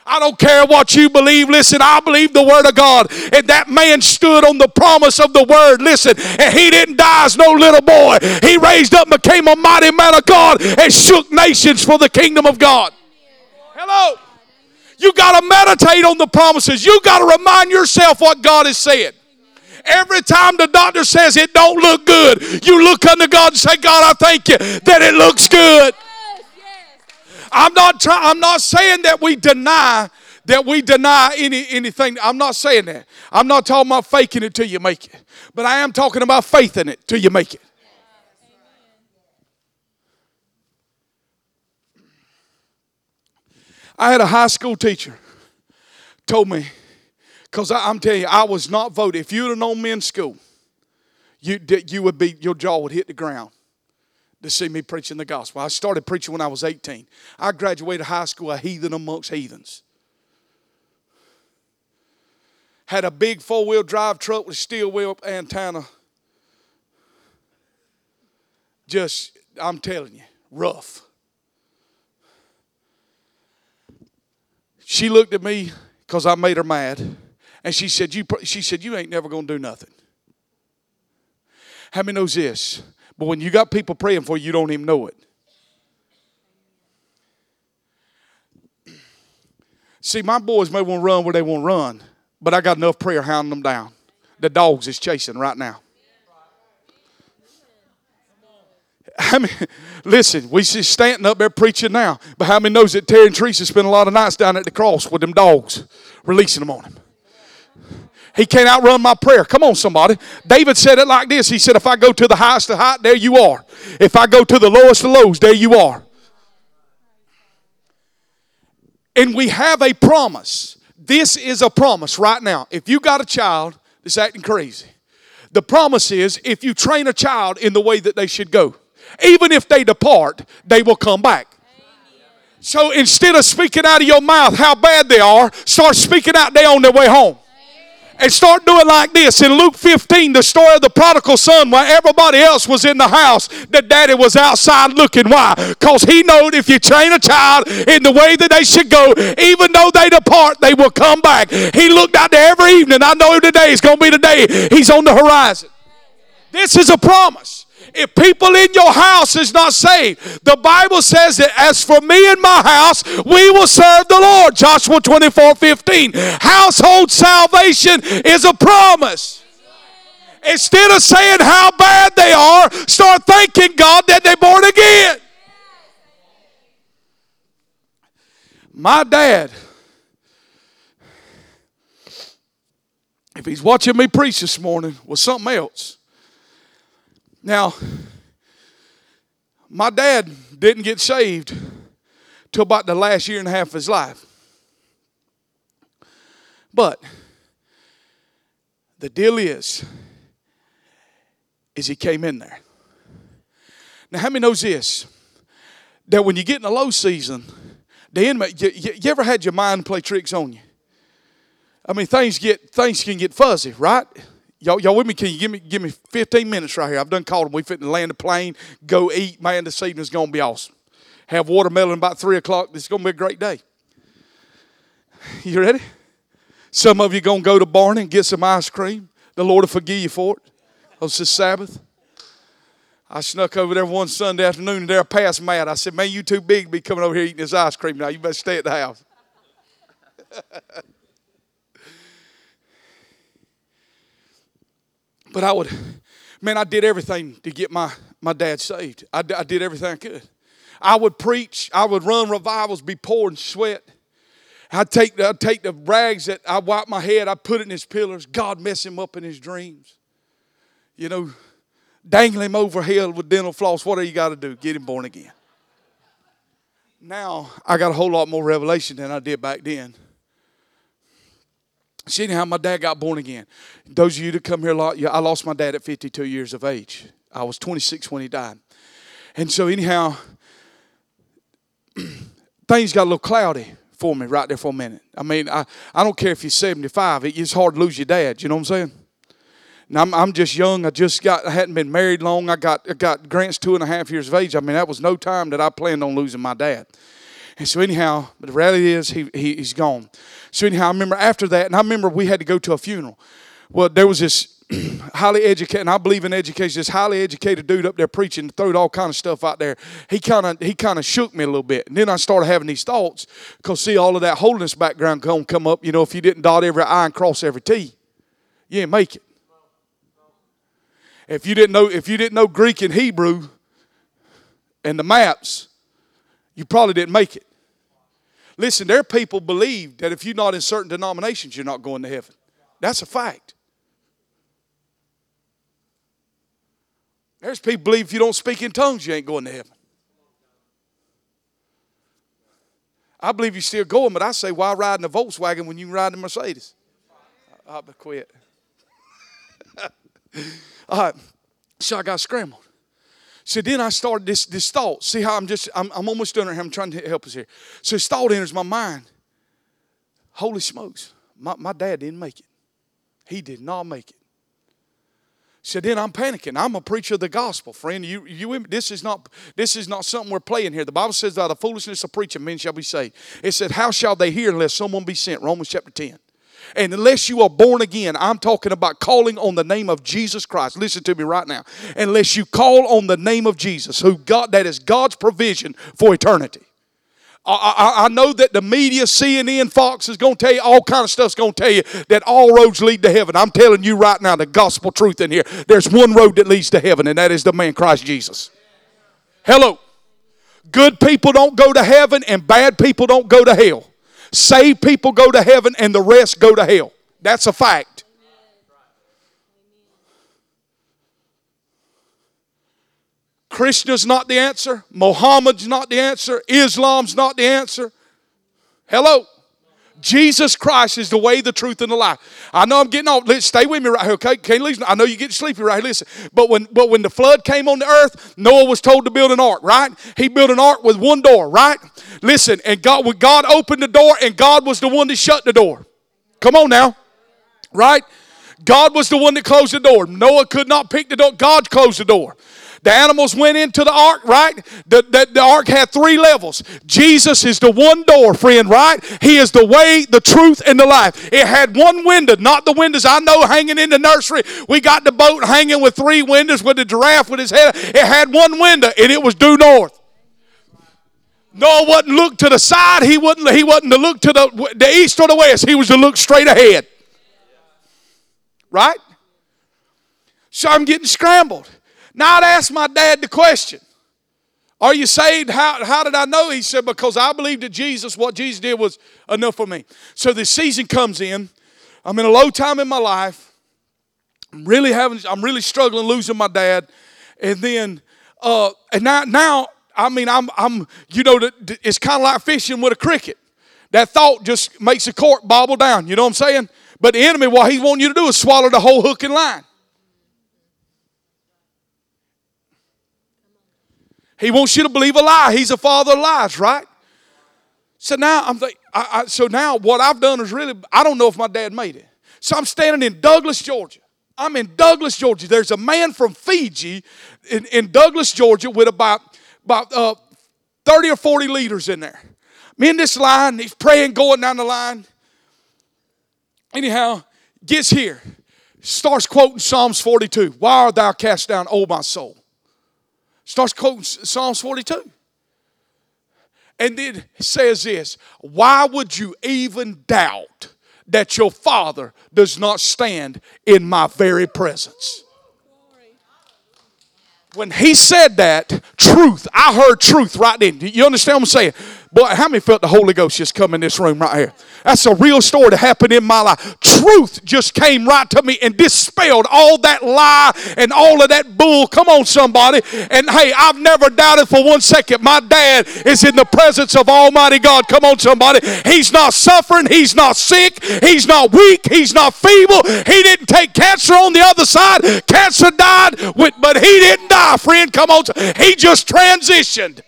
I don't care what you believe. Listen, I believe the word of God. And that man stood on the promise of the word. Listen, and he didn't die as no little boy. He raised up and became a mighty man of God and shook nations for the kingdom of God. Hello. You got to meditate on the promises. You got to remind yourself what God has said. Every time the doctor says it don't look good, you look unto God and say, God, I thank you that it looks good. I'm not trying, I'm not saying that we deny that we deny any anything. I'm not saying that. I'm not talking about faking it till you make it. But I am talking about faith in it till you make it. I had a high school teacher told me, because I'm telling you, I was not voted. If you'd have known me in school, you, you would be, your jaw would hit the ground to see me preaching the gospel. I started preaching when I was 18. I graduated high school a heathen amongst heathens. Had a big four wheel drive truck with a steel wheel antenna. Just, I'm telling you, rough. She looked at me because I made her mad, and she said, "You." She said, "You ain't never gonna do nothing." How many knows this? But when you got people praying for you, you don't even know it. See, my boys may want to run where they want to run, but I got enough prayer hounding them down. The dogs is chasing right now. I mean, listen, we see Stanton up there preaching now, but how many knows that Terry and Teresa spend a lot of nights down at the cross with them dogs, releasing them on him? He can't outrun my prayer. Come on, somebody. David said it like this He said, If I go to the highest of height, there you are. If I go to the lowest of lows, there you are. And we have a promise. This is a promise right now. If you got a child that's acting crazy, the promise is if you train a child in the way that they should go, even if they depart, they will come back. So instead of speaking out of your mouth how bad they are, start speaking out they on their way home and start doing like this. In Luke 15, the story of the prodigal son, while everybody else was in the house, the daddy was outside looking. Why? Because he knowed if you train a child in the way that they should go, even though they depart, they will come back. He looked out there every evening. I know today is going to be the day he's on the horizon. This is a promise if people in your house is not saved, the Bible says that as for me and my house, we will serve the Lord. Joshua 24 15. Household salvation is a promise. Instead of saying how bad they are, start thanking God that they're born again. My dad, if he's watching me preach this morning, was something else. Now, my dad didn't get saved till about the last year and a half of his life. But the deal is, is he came in there. Now, how many knows this? That when you get in a low season, the enemy, you, you, you ever had your mind play tricks on you? I mean, things get things can get fuzzy, right? Y'all, y'all with me? Can you give me give me 15 minutes right here? I've done called them. We fit to land the plane, go eat. Man, this evening's gonna be awesome. Have watermelon about three o'clock. This is gonna be a great day. You ready? Some of you gonna go to Barney and get some ice cream. The Lord will forgive you for it. It's the Sabbath. I snuck over there one Sunday afternoon and there passed Matt. I said, Man, you too big to be coming over here eating this ice cream now. You better stay at the house. But I would, man, I did everything to get my, my dad saved. I, I did everything I could. I would preach, I would run revivals, be pouring sweat. I'd take, I'd take the rags that I wipe my head, I'd put it in his pillars. God mess him up in his dreams. You know, dangle him over hell with dental floss. What do you got to do? Get him born again. Now, I got a whole lot more revelation than I did back then. See how my dad got born again. Those of you that come here a lot, I lost my dad at 52 years of age. I was 26 when he died. And so, anyhow, things got a little cloudy for me right there for a minute. I mean, I, I don't care if you're 75, it's hard to lose your dad. You know what I'm saying? Now, I'm, I'm just young. I just got, I hadn't been married long. I got, I got Grant's two and a half years of age. I mean, that was no time that I planned on losing my dad. And so, anyhow, the reality is he, he, he's gone. So, anyhow, I remember after that, and I remember we had to go to a funeral. Well, there was this highly educated, and I believe in education. This highly educated dude up there preaching, throwed all kind of stuff out there. He kind of he kind of shook me a little bit, and then I started having these thoughts because see all of that holiness background gonna come up. You know, if you didn't dot every I and cross every T, you ain't make it. If you didn't know if you didn't know Greek and Hebrew and the maps, you probably didn't make it. Listen, there are people believe that if you're not in certain denominations, you're not going to heaven. That's a fact. There's people believe if you don't speak in tongues, you ain't going to heaven. I believe you're still going, but I say, why ride in a Volkswagen when you can ride in a Mercedes? I'll quit. All right. So I got scrambled. So then I started this, this thought. See how I'm just, I'm, I'm almost done here. I'm trying to help us here. So this thought enters my mind. Holy smokes, my, my dad didn't make it. He did not make it. So then I'm panicking. I'm a preacher of the gospel, friend. You, you, this is not, this is not something we're playing here. The Bible says, "By the foolishness of preaching, men shall be saved." It said, "How shall they hear unless someone be sent?" Romans chapter ten. And unless you are born again, I'm talking about calling on the name of Jesus Christ. Listen to me right now. Unless you call on the name of Jesus, who God that is God's provision for eternity. I, I, know that the media, CNN, Fox is going to tell you all kind of stuff's going to tell you that all roads lead to heaven. I'm telling you right now, the gospel truth in here. There's one road that leads to heaven, and that is the man Christ Jesus. Hello. Good people don't go to heaven, and bad people don't go to hell. Saved people go to heaven, and the rest go to hell. That's a fact. Krishna's not the answer. Mohammed's not the answer. Islam's not the answer. Hello. Jesus Christ is the way, the truth, and the life. I know I'm getting off. Stay with me right here, okay? Can't listen. I know you get sleepy right here. Listen. But when but when the flood came on the earth, Noah was told to build an ark, right? He built an ark with one door, right? Listen, and God when God opened the door, and God was the one that shut the door. Come on now. Right? God was the one that closed the door. Noah could not pick the door. God closed the door. The animals went into the ark, right? The, the, the, ark had three levels. Jesus is the one door, friend, right? He is the way, the truth, and the life. It had one window, not the windows I know hanging in the nursery. We got the boat hanging with three windows with the giraffe with his head. It had one window, and it was due north. Noah wasn't look to the side. He wasn't, he wasn't to look to the, the east or the west. He was to look straight ahead. Right? So I'm getting scrambled. Now I'd ask my dad the question Are you saved? How, how did I know? He said, Because I believed that Jesus, what Jesus did was enough for me. So this season comes in. I'm in a low time in my life. I'm really having, I'm really struggling losing my dad. And then, uh, and now, now, I mean, I'm, I'm, you know, it's kind of like fishing with a cricket. That thought just makes the cork bobble down. You know what I'm saying? But the enemy, what he wants you to do is swallow the whole hook and line. He wants you to believe a lie. He's a father of lies, right? So now I'm th- I, I, so now what I've done is really I don't know if my dad made it. So I'm standing in Douglas, Georgia. I'm in Douglas, Georgia. There's a man from Fiji in, in Douglas, Georgia, with about about uh, 30 or 40 leaders in there. Me in this line, he's praying, going down the line. Anyhow, gets here, starts quoting Psalms 42. Why art thou cast down, O my soul? Starts quoting Psalms 42. And then says this Why would you even doubt that your Father does not stand in my very presence? When he said that, truth, I heard truth right then. You understand what I'm saying? Boy, how many felt the Holy Ghost just come in this room right here? That's a real story that happened in my life. Truth just came right to me and dispelled all that lie and all of that bull. Come on, somebody. And hey, I've never doubted for one second. My dad is in the presence of Almighty God. Come on, somebody. He's not suffering. He's not sick. He's not weak. He's not feeble. He didn't take cancer on the other side. Cancer died, but he didn't die, friend. Come on. He just transitioned.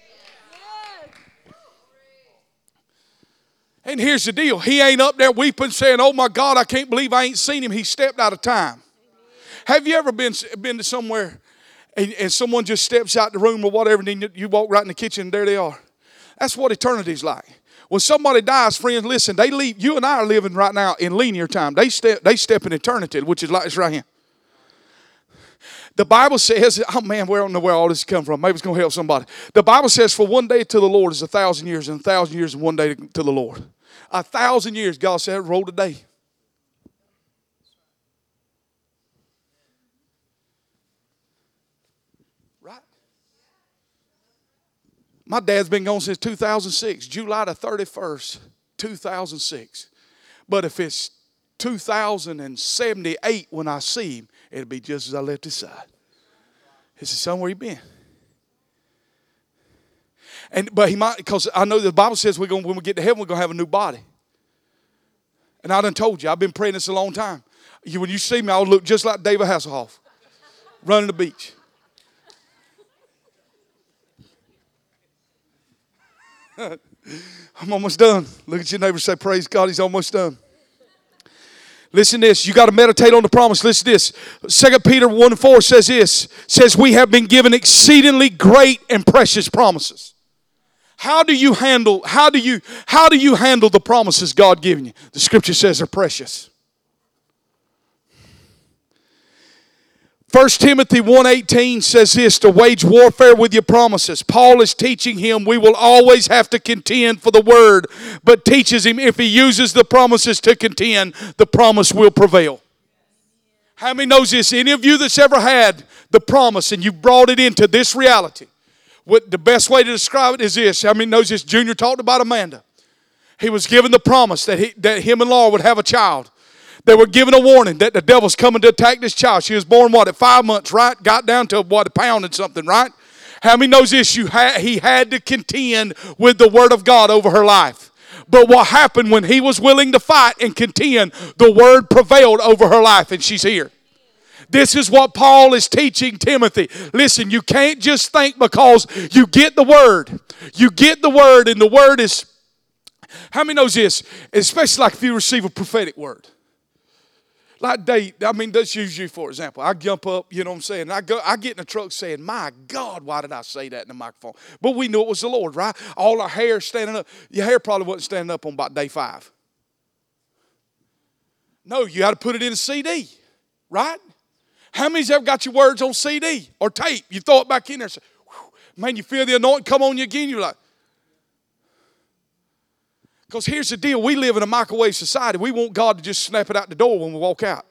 And here's the deal He ain't up there weeping, saying, Oh my God, I can't believe I ain't seen him. He stepped out of time. Have you ever been, been to somewhere and, and someone just steps out the room or whatever, and then you, walk right in the kitchen and there they are? That's what eternity's like. When somebody dies, friends, listen, they leave. You and I are living right now in linear time. They step, they step in eternity, which is like this right here. The Bible says, oh man, where I don't know where all this come from. Maybe it's going to help somebody. The Bible says, for one day to the Lord is a thousand years, and a thousand years is one day to the Lord. A thousand years, God said, roll today. Right? My dad's been gone since 2006, July the 31st, 2006. But if it's 2078 when I see him, it'll be just as I left his side. He said, Son, where you been? And but he might because I know the Bible says we're going when we get to heaven, we're gonna have a new body. And I done told you, I've been praying this a long time. You, when you see me, I'll look just like David Hasselhoff running the beach. I'm almost done. Look at your neighbor say, Praise God, he's almost done. Listen to this. You got to meditate on the promise. Listen to this. Second Peter 1 4 says this says, We have been given exceedingly great and precious promises. How do you handle, how do you, how do you handle the promises God given you? The scripture says they're precious. 1 Timothy 1:18 says this to wage warfare with your promises. Paul is teaching him we will always have to contend for the word, but teaches him if he uses the promises to contend, the promise will prevail. How many knows this? Any of you that's ever had the promise and you brought it into this reality? What the best way to describe it is this. How many knows this? Junior talked about Amanda. He was given the promise that he that him and Laura would have a child. They were given a warning that the devil's coming to attack this child. She was born, what, at five months, right? Got down to, what, a pound and something, right? How many knows this? You he had to contend with the word of God over her life. But what happened when he was willing to fight and contend, the word prevailed over her life, and she's here. This is what Paul is teaching Timothy. Listen, you can't just think because you get the word. You get the word, and the word is. How many knows this? Especially like if you receive a prophetic word. Like Dave, I mean, that's usually for example. I jump up, you know what I'm saying? I go, I get in the truck saying, My God, why did I say that in the microphone? But we knew it was the Lord, right? All our hair standing up. Your hair probably wasn't standing up on about day five. No, you got to put it in a CD, right? How many's ever got your words on CD or tape? You throw it back in there. Say, man, you feel the anointing come on you again. You're like, because here's the deal we live in a microwave society. We want God to just snap it out the door when we walk out.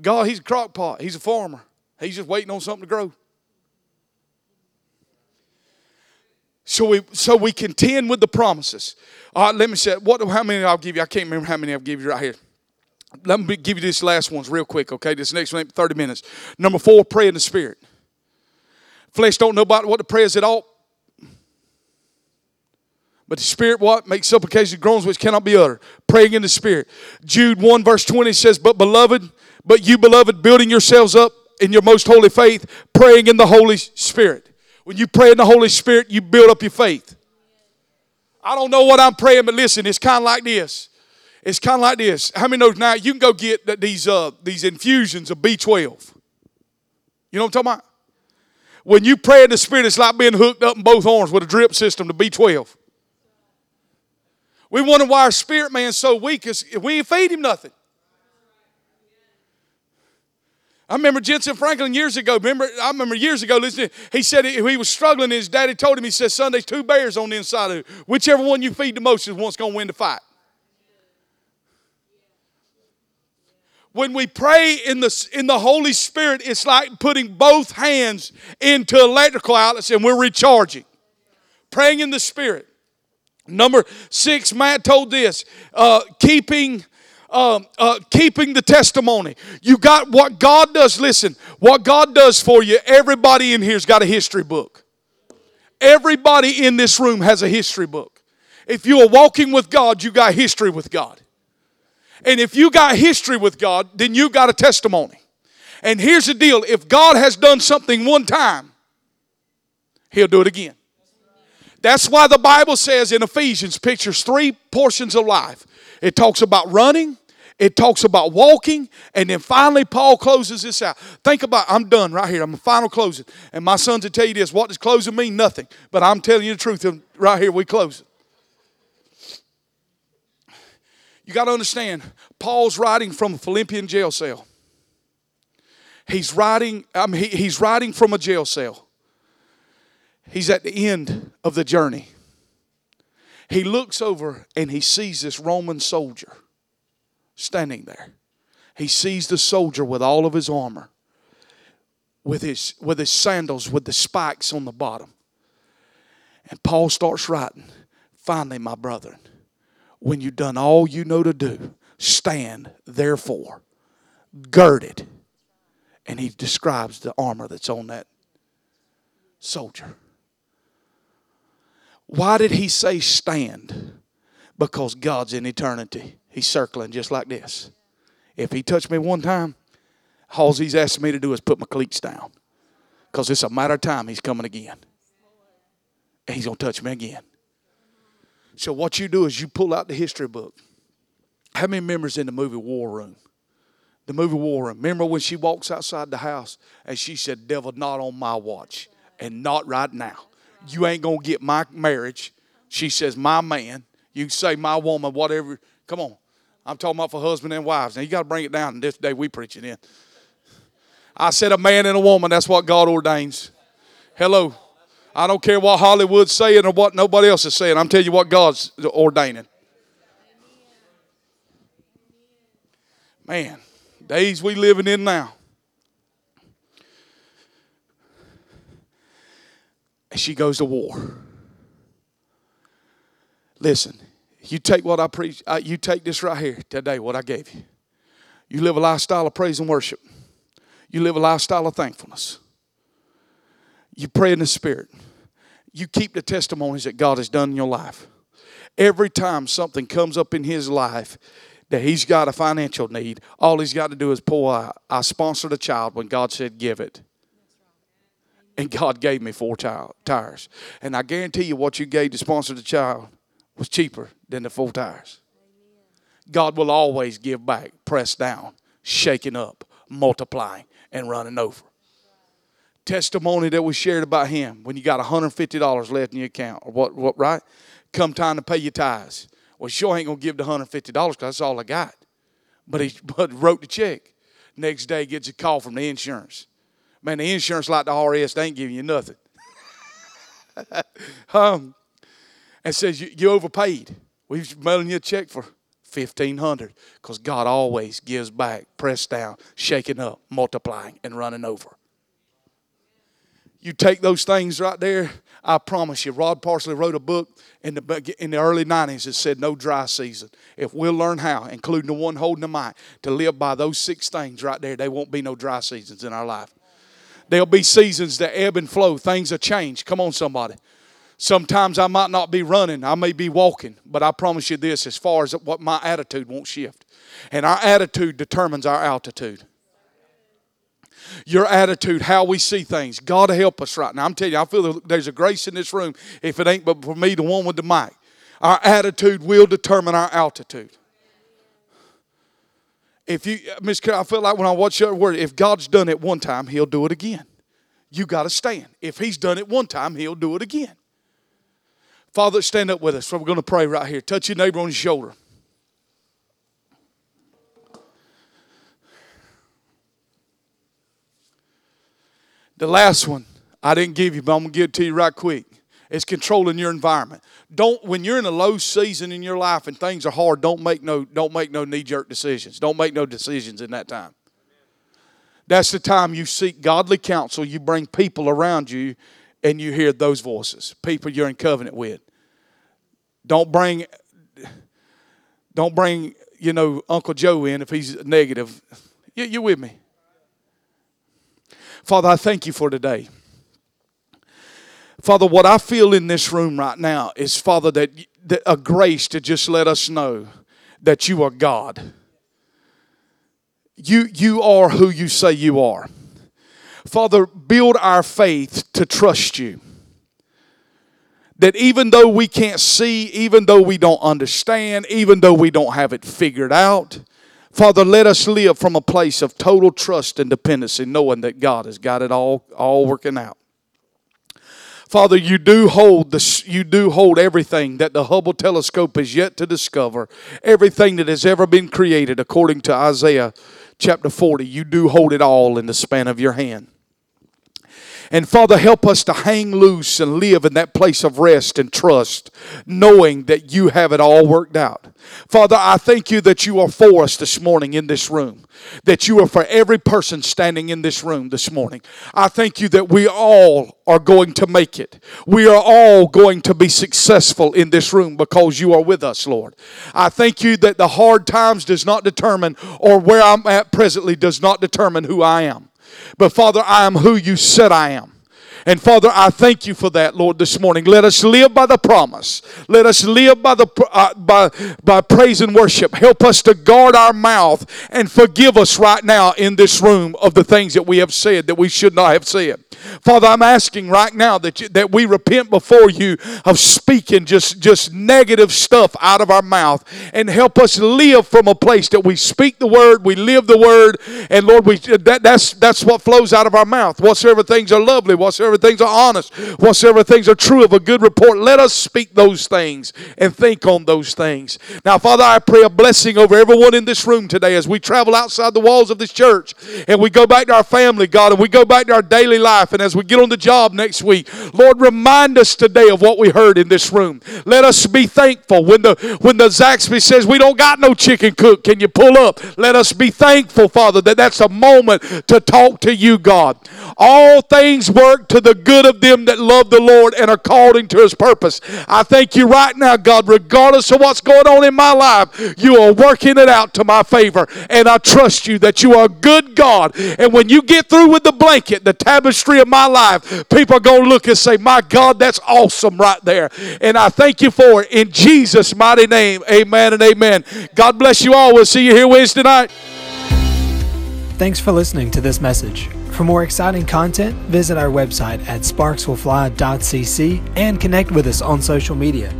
God, He's a crock pot, He's a farmer. He's just waiting on something to grow. So we so we contend with the promises. All right, let me say what how many I'll give you. I can't remember how many I'll give you right here. Let me give you these last ones real quick, okay? This next one, 30 minutes. Number four, pray in the spirit. Flesh don't know about what the prayer is at all. But the Spirit what? Makes supplication groans which cannot be uttered. Praying in the Spirit. Jude 1 verse 20 says, But beloved, but you beloved, building yourselves up in your most holy faith, praying in the Holy Spirit. When you pray in the Holy Spirit, you build up your faith. I don't know what I'm praying, but listen, it's kind of like this. It's kind of like this. How many know now you can go get these, uh, these infusions of B12? You know what I'm talking about? When you pray in the Spirit, it's like being hooked up in both arms with a drip system to B12. We wonder why our spirit man's so weak is we ain't feed him nothing. I remember Jentezen Franklin years ago. Remember, I remember years ago listening. He said he, was struggling. And his daddy told him, he said, "Son, there's two bears on the inside of you. Whichever one you feed the most is one's going to win the fight." When we pray in the, in the Holy Spirit, it's like putting both hands into electrical outlets and we're recharging. Praying in the Spirit. Number six, Matt told this uh, keeping. Um, uh, keeping the testimony. You got what God does. Listen, what God does for you, everybody in here's got a history book. Everybody in this room has a history book. If you are walking with God, you got history with God. And if you got history with God, then you got a testimony. And here's the deal if God has done something one time, He'll do it again. That's why the Bible says in Ephesians, pictures three portions of life. It talks about running, it talks about walking, and then finally Paul closes this out. Think about, I'm done right here. I'm a final closing. And my sons will tell you this. What does closing mean? Nothing. But I'm telling you the truth. Right here, we close it. You got to understand, Paul's writing from a Philippian jail cell. He's writing, I mean, he, he's writing from a jail cell. He's at the end of the journey. He looks over and he sees this Roman soldier standing there. He sees the soldier with all of his armor, with his, with his sandals with the spikes on the bottom. And Paul starts writing, Finally, my brethren, when you've done all you know to do, stand therefore girded. And he describes the armor that's on that soldier. Why did he say stand? Because God's in eternity. He's circling just like this. If he touched me one time, all he's asking me to do is put my cleats down. Because it's a matter of time he's coming again. And he's going to touch me again. So what you do is you pull out the history book. How many members in the movie War Room? The movie War Room. Remember when she walks outside the house and she said, Devil, not on my watch and not right now you ain't to get my marriage. She says, my man. You say my woman, whatever. Come on. I'm talking about for husband and wives. Now you got to bring it down. And this day we preach it in. I said a man and a woman. That's what God ordains. Hello. I don't care what Hollywood's saying or what nobody else is saying. I'm telling you what God's ordaining. Man, days we living in now. and she goes to war. Listen, you take what I preach, uh, you take this right here today, what I gave you. You live a lifestyle of praise and worship. You live a lifestyle of thankfulness. You pray in the Spirit. You keep the testimonies that God has done in your life. Every time something comes up in his life that he's got a financial need, all he's got to do is pull out. I sponsored a child when God said, give it. And God gave me four tires. And I guarantee you, what you gave to sponsor the child was cheaper than the four tires. God will always give back, pressed down, shaking up, multiplying, and running over. Testimony that was shared about him when you got $150 left in your account, or what, what right? Come time to pay your tithes. Well, sure ain't gonna give the $150 because that's all I got. But he but wrote the check. Next day gets a call from the insurance. Man, the insurance like the RS, they ain't giving you nothing. um, and says you, you overpaid. We've mailing you a check for fifteen hundred because God always gives back, pressed down, shaking up, multiplying, and running over. You take those things right there. I promise you, Rod Parsley wrote a book in the in the early '90s that said no dry season. If we'll learn how, including the one holding the mic, to live by those six things right there, there won't be no dry seasons in our life. There'll be seasons that ebb and flow. Things will change. Come on, somebody. Sometimes I might not be running, I may be walking, but I promise you this as far as what my attitude won't shift. And our attitude determines our altitude. Your attitude, how we see things. God help us right now. I'm telling you, I feel there's a grace in this room. If it ain't but for me, the one with the mic. Our attitude will determine our altitude. If you, uh, Miss Carol, I feel like when I watch your word, if God's done it one time, He'll do it again. You got to stand. If He's done it one time, He'll do it again. Father, stand up with us. So we're going to pray right here. Touch your neighbor on the shoulder. The last one I didn't give you, but I'm going to give it to you right quick. It's controlling your environment. Don't when you're in a low season in your life and things are hard, don't make no don't make no knee-jerk decisions. Don't make no decisions in that time. That's the time you seek godly counsel. You bring people around you and you hear those voices, people you're in covenant with. Don't bring don't bring, you know, Uncle Joe in if he's negative. You, you with me? Father, I thank you for today. Father, what I feel in this room right now is, Father, that, that a grace to just let us know that you are God. You, you are who you say you are. Father, build our faith to trust you. That even though we can't see, even though we don't understand, even though we don't have it figured out, Father, let us live from a place of total trust and dependency, knowing that God has got it all, all working out. Father, you do hold the, you do hold everything that the Hubble telescope has yet to discover, everything that has ever been created, according to Isaiah chapter 40. You do hold it all in the span of your hand. And Father, help us to hang loose and live in that place of rest and trust, knowing that you have it all worked out. Father, I thank you that you are for us this morning in this room, that you are for every person standing in this room this morning. I thank you that we all are going to make it. We are all going to be successful in this room because you are with us, Lord. I thank you that the hard times does not determine, or where I'm at presently does not determine who I am. But Father, I am who you said I am. And Father, I thank you for that, Lord, this morning. Let us live by the promise. Let us live by the uh, by by praise and worship. Help us to guard our mouth and forgive us right now in this room of the things that we have said that we should not have said. Father, I'm asking right now that you, that we repent before you of speaking just just negative stuff out of our mouth and help us live from a place that we speak the word, we live the word, and Lord, we that, that's that's what flows out of our mouth. Whatsoever things are lovely, whatsoever things are honest, whatsoever things are true of a good report, let us speak those things and think on those things. Now, Father, I pray a blessing over everyone in this room today as we travel outside the walls of this church and we go back to our family, God, and we go back to our daily And as we get on the job next week, Lord, remind us today of what we heard in this room. Let us be thankful when the when the Zaxby says we don't got no chicken cook. Can you pull up? Let us be thankful, Father, that that's a moment to talk to you, God. All things work to the good of them that love the Lord and are called into His purpose. I thank you right now, God, regardless of what's going on in my life, you are working it out to my favor, and I trust you that you are a good God. And when you get through with the blanket, the tapestry of my life, people are going to look and say, My God, that's awesome right there. And I thank you for it in Jesus' mighty name. Amen and amen. God bless you all. We'll see you here Wednesday night. Thanks for listening to this message. For more exciting content, visit our website at sparkswillfly.cc and connect with us on social media.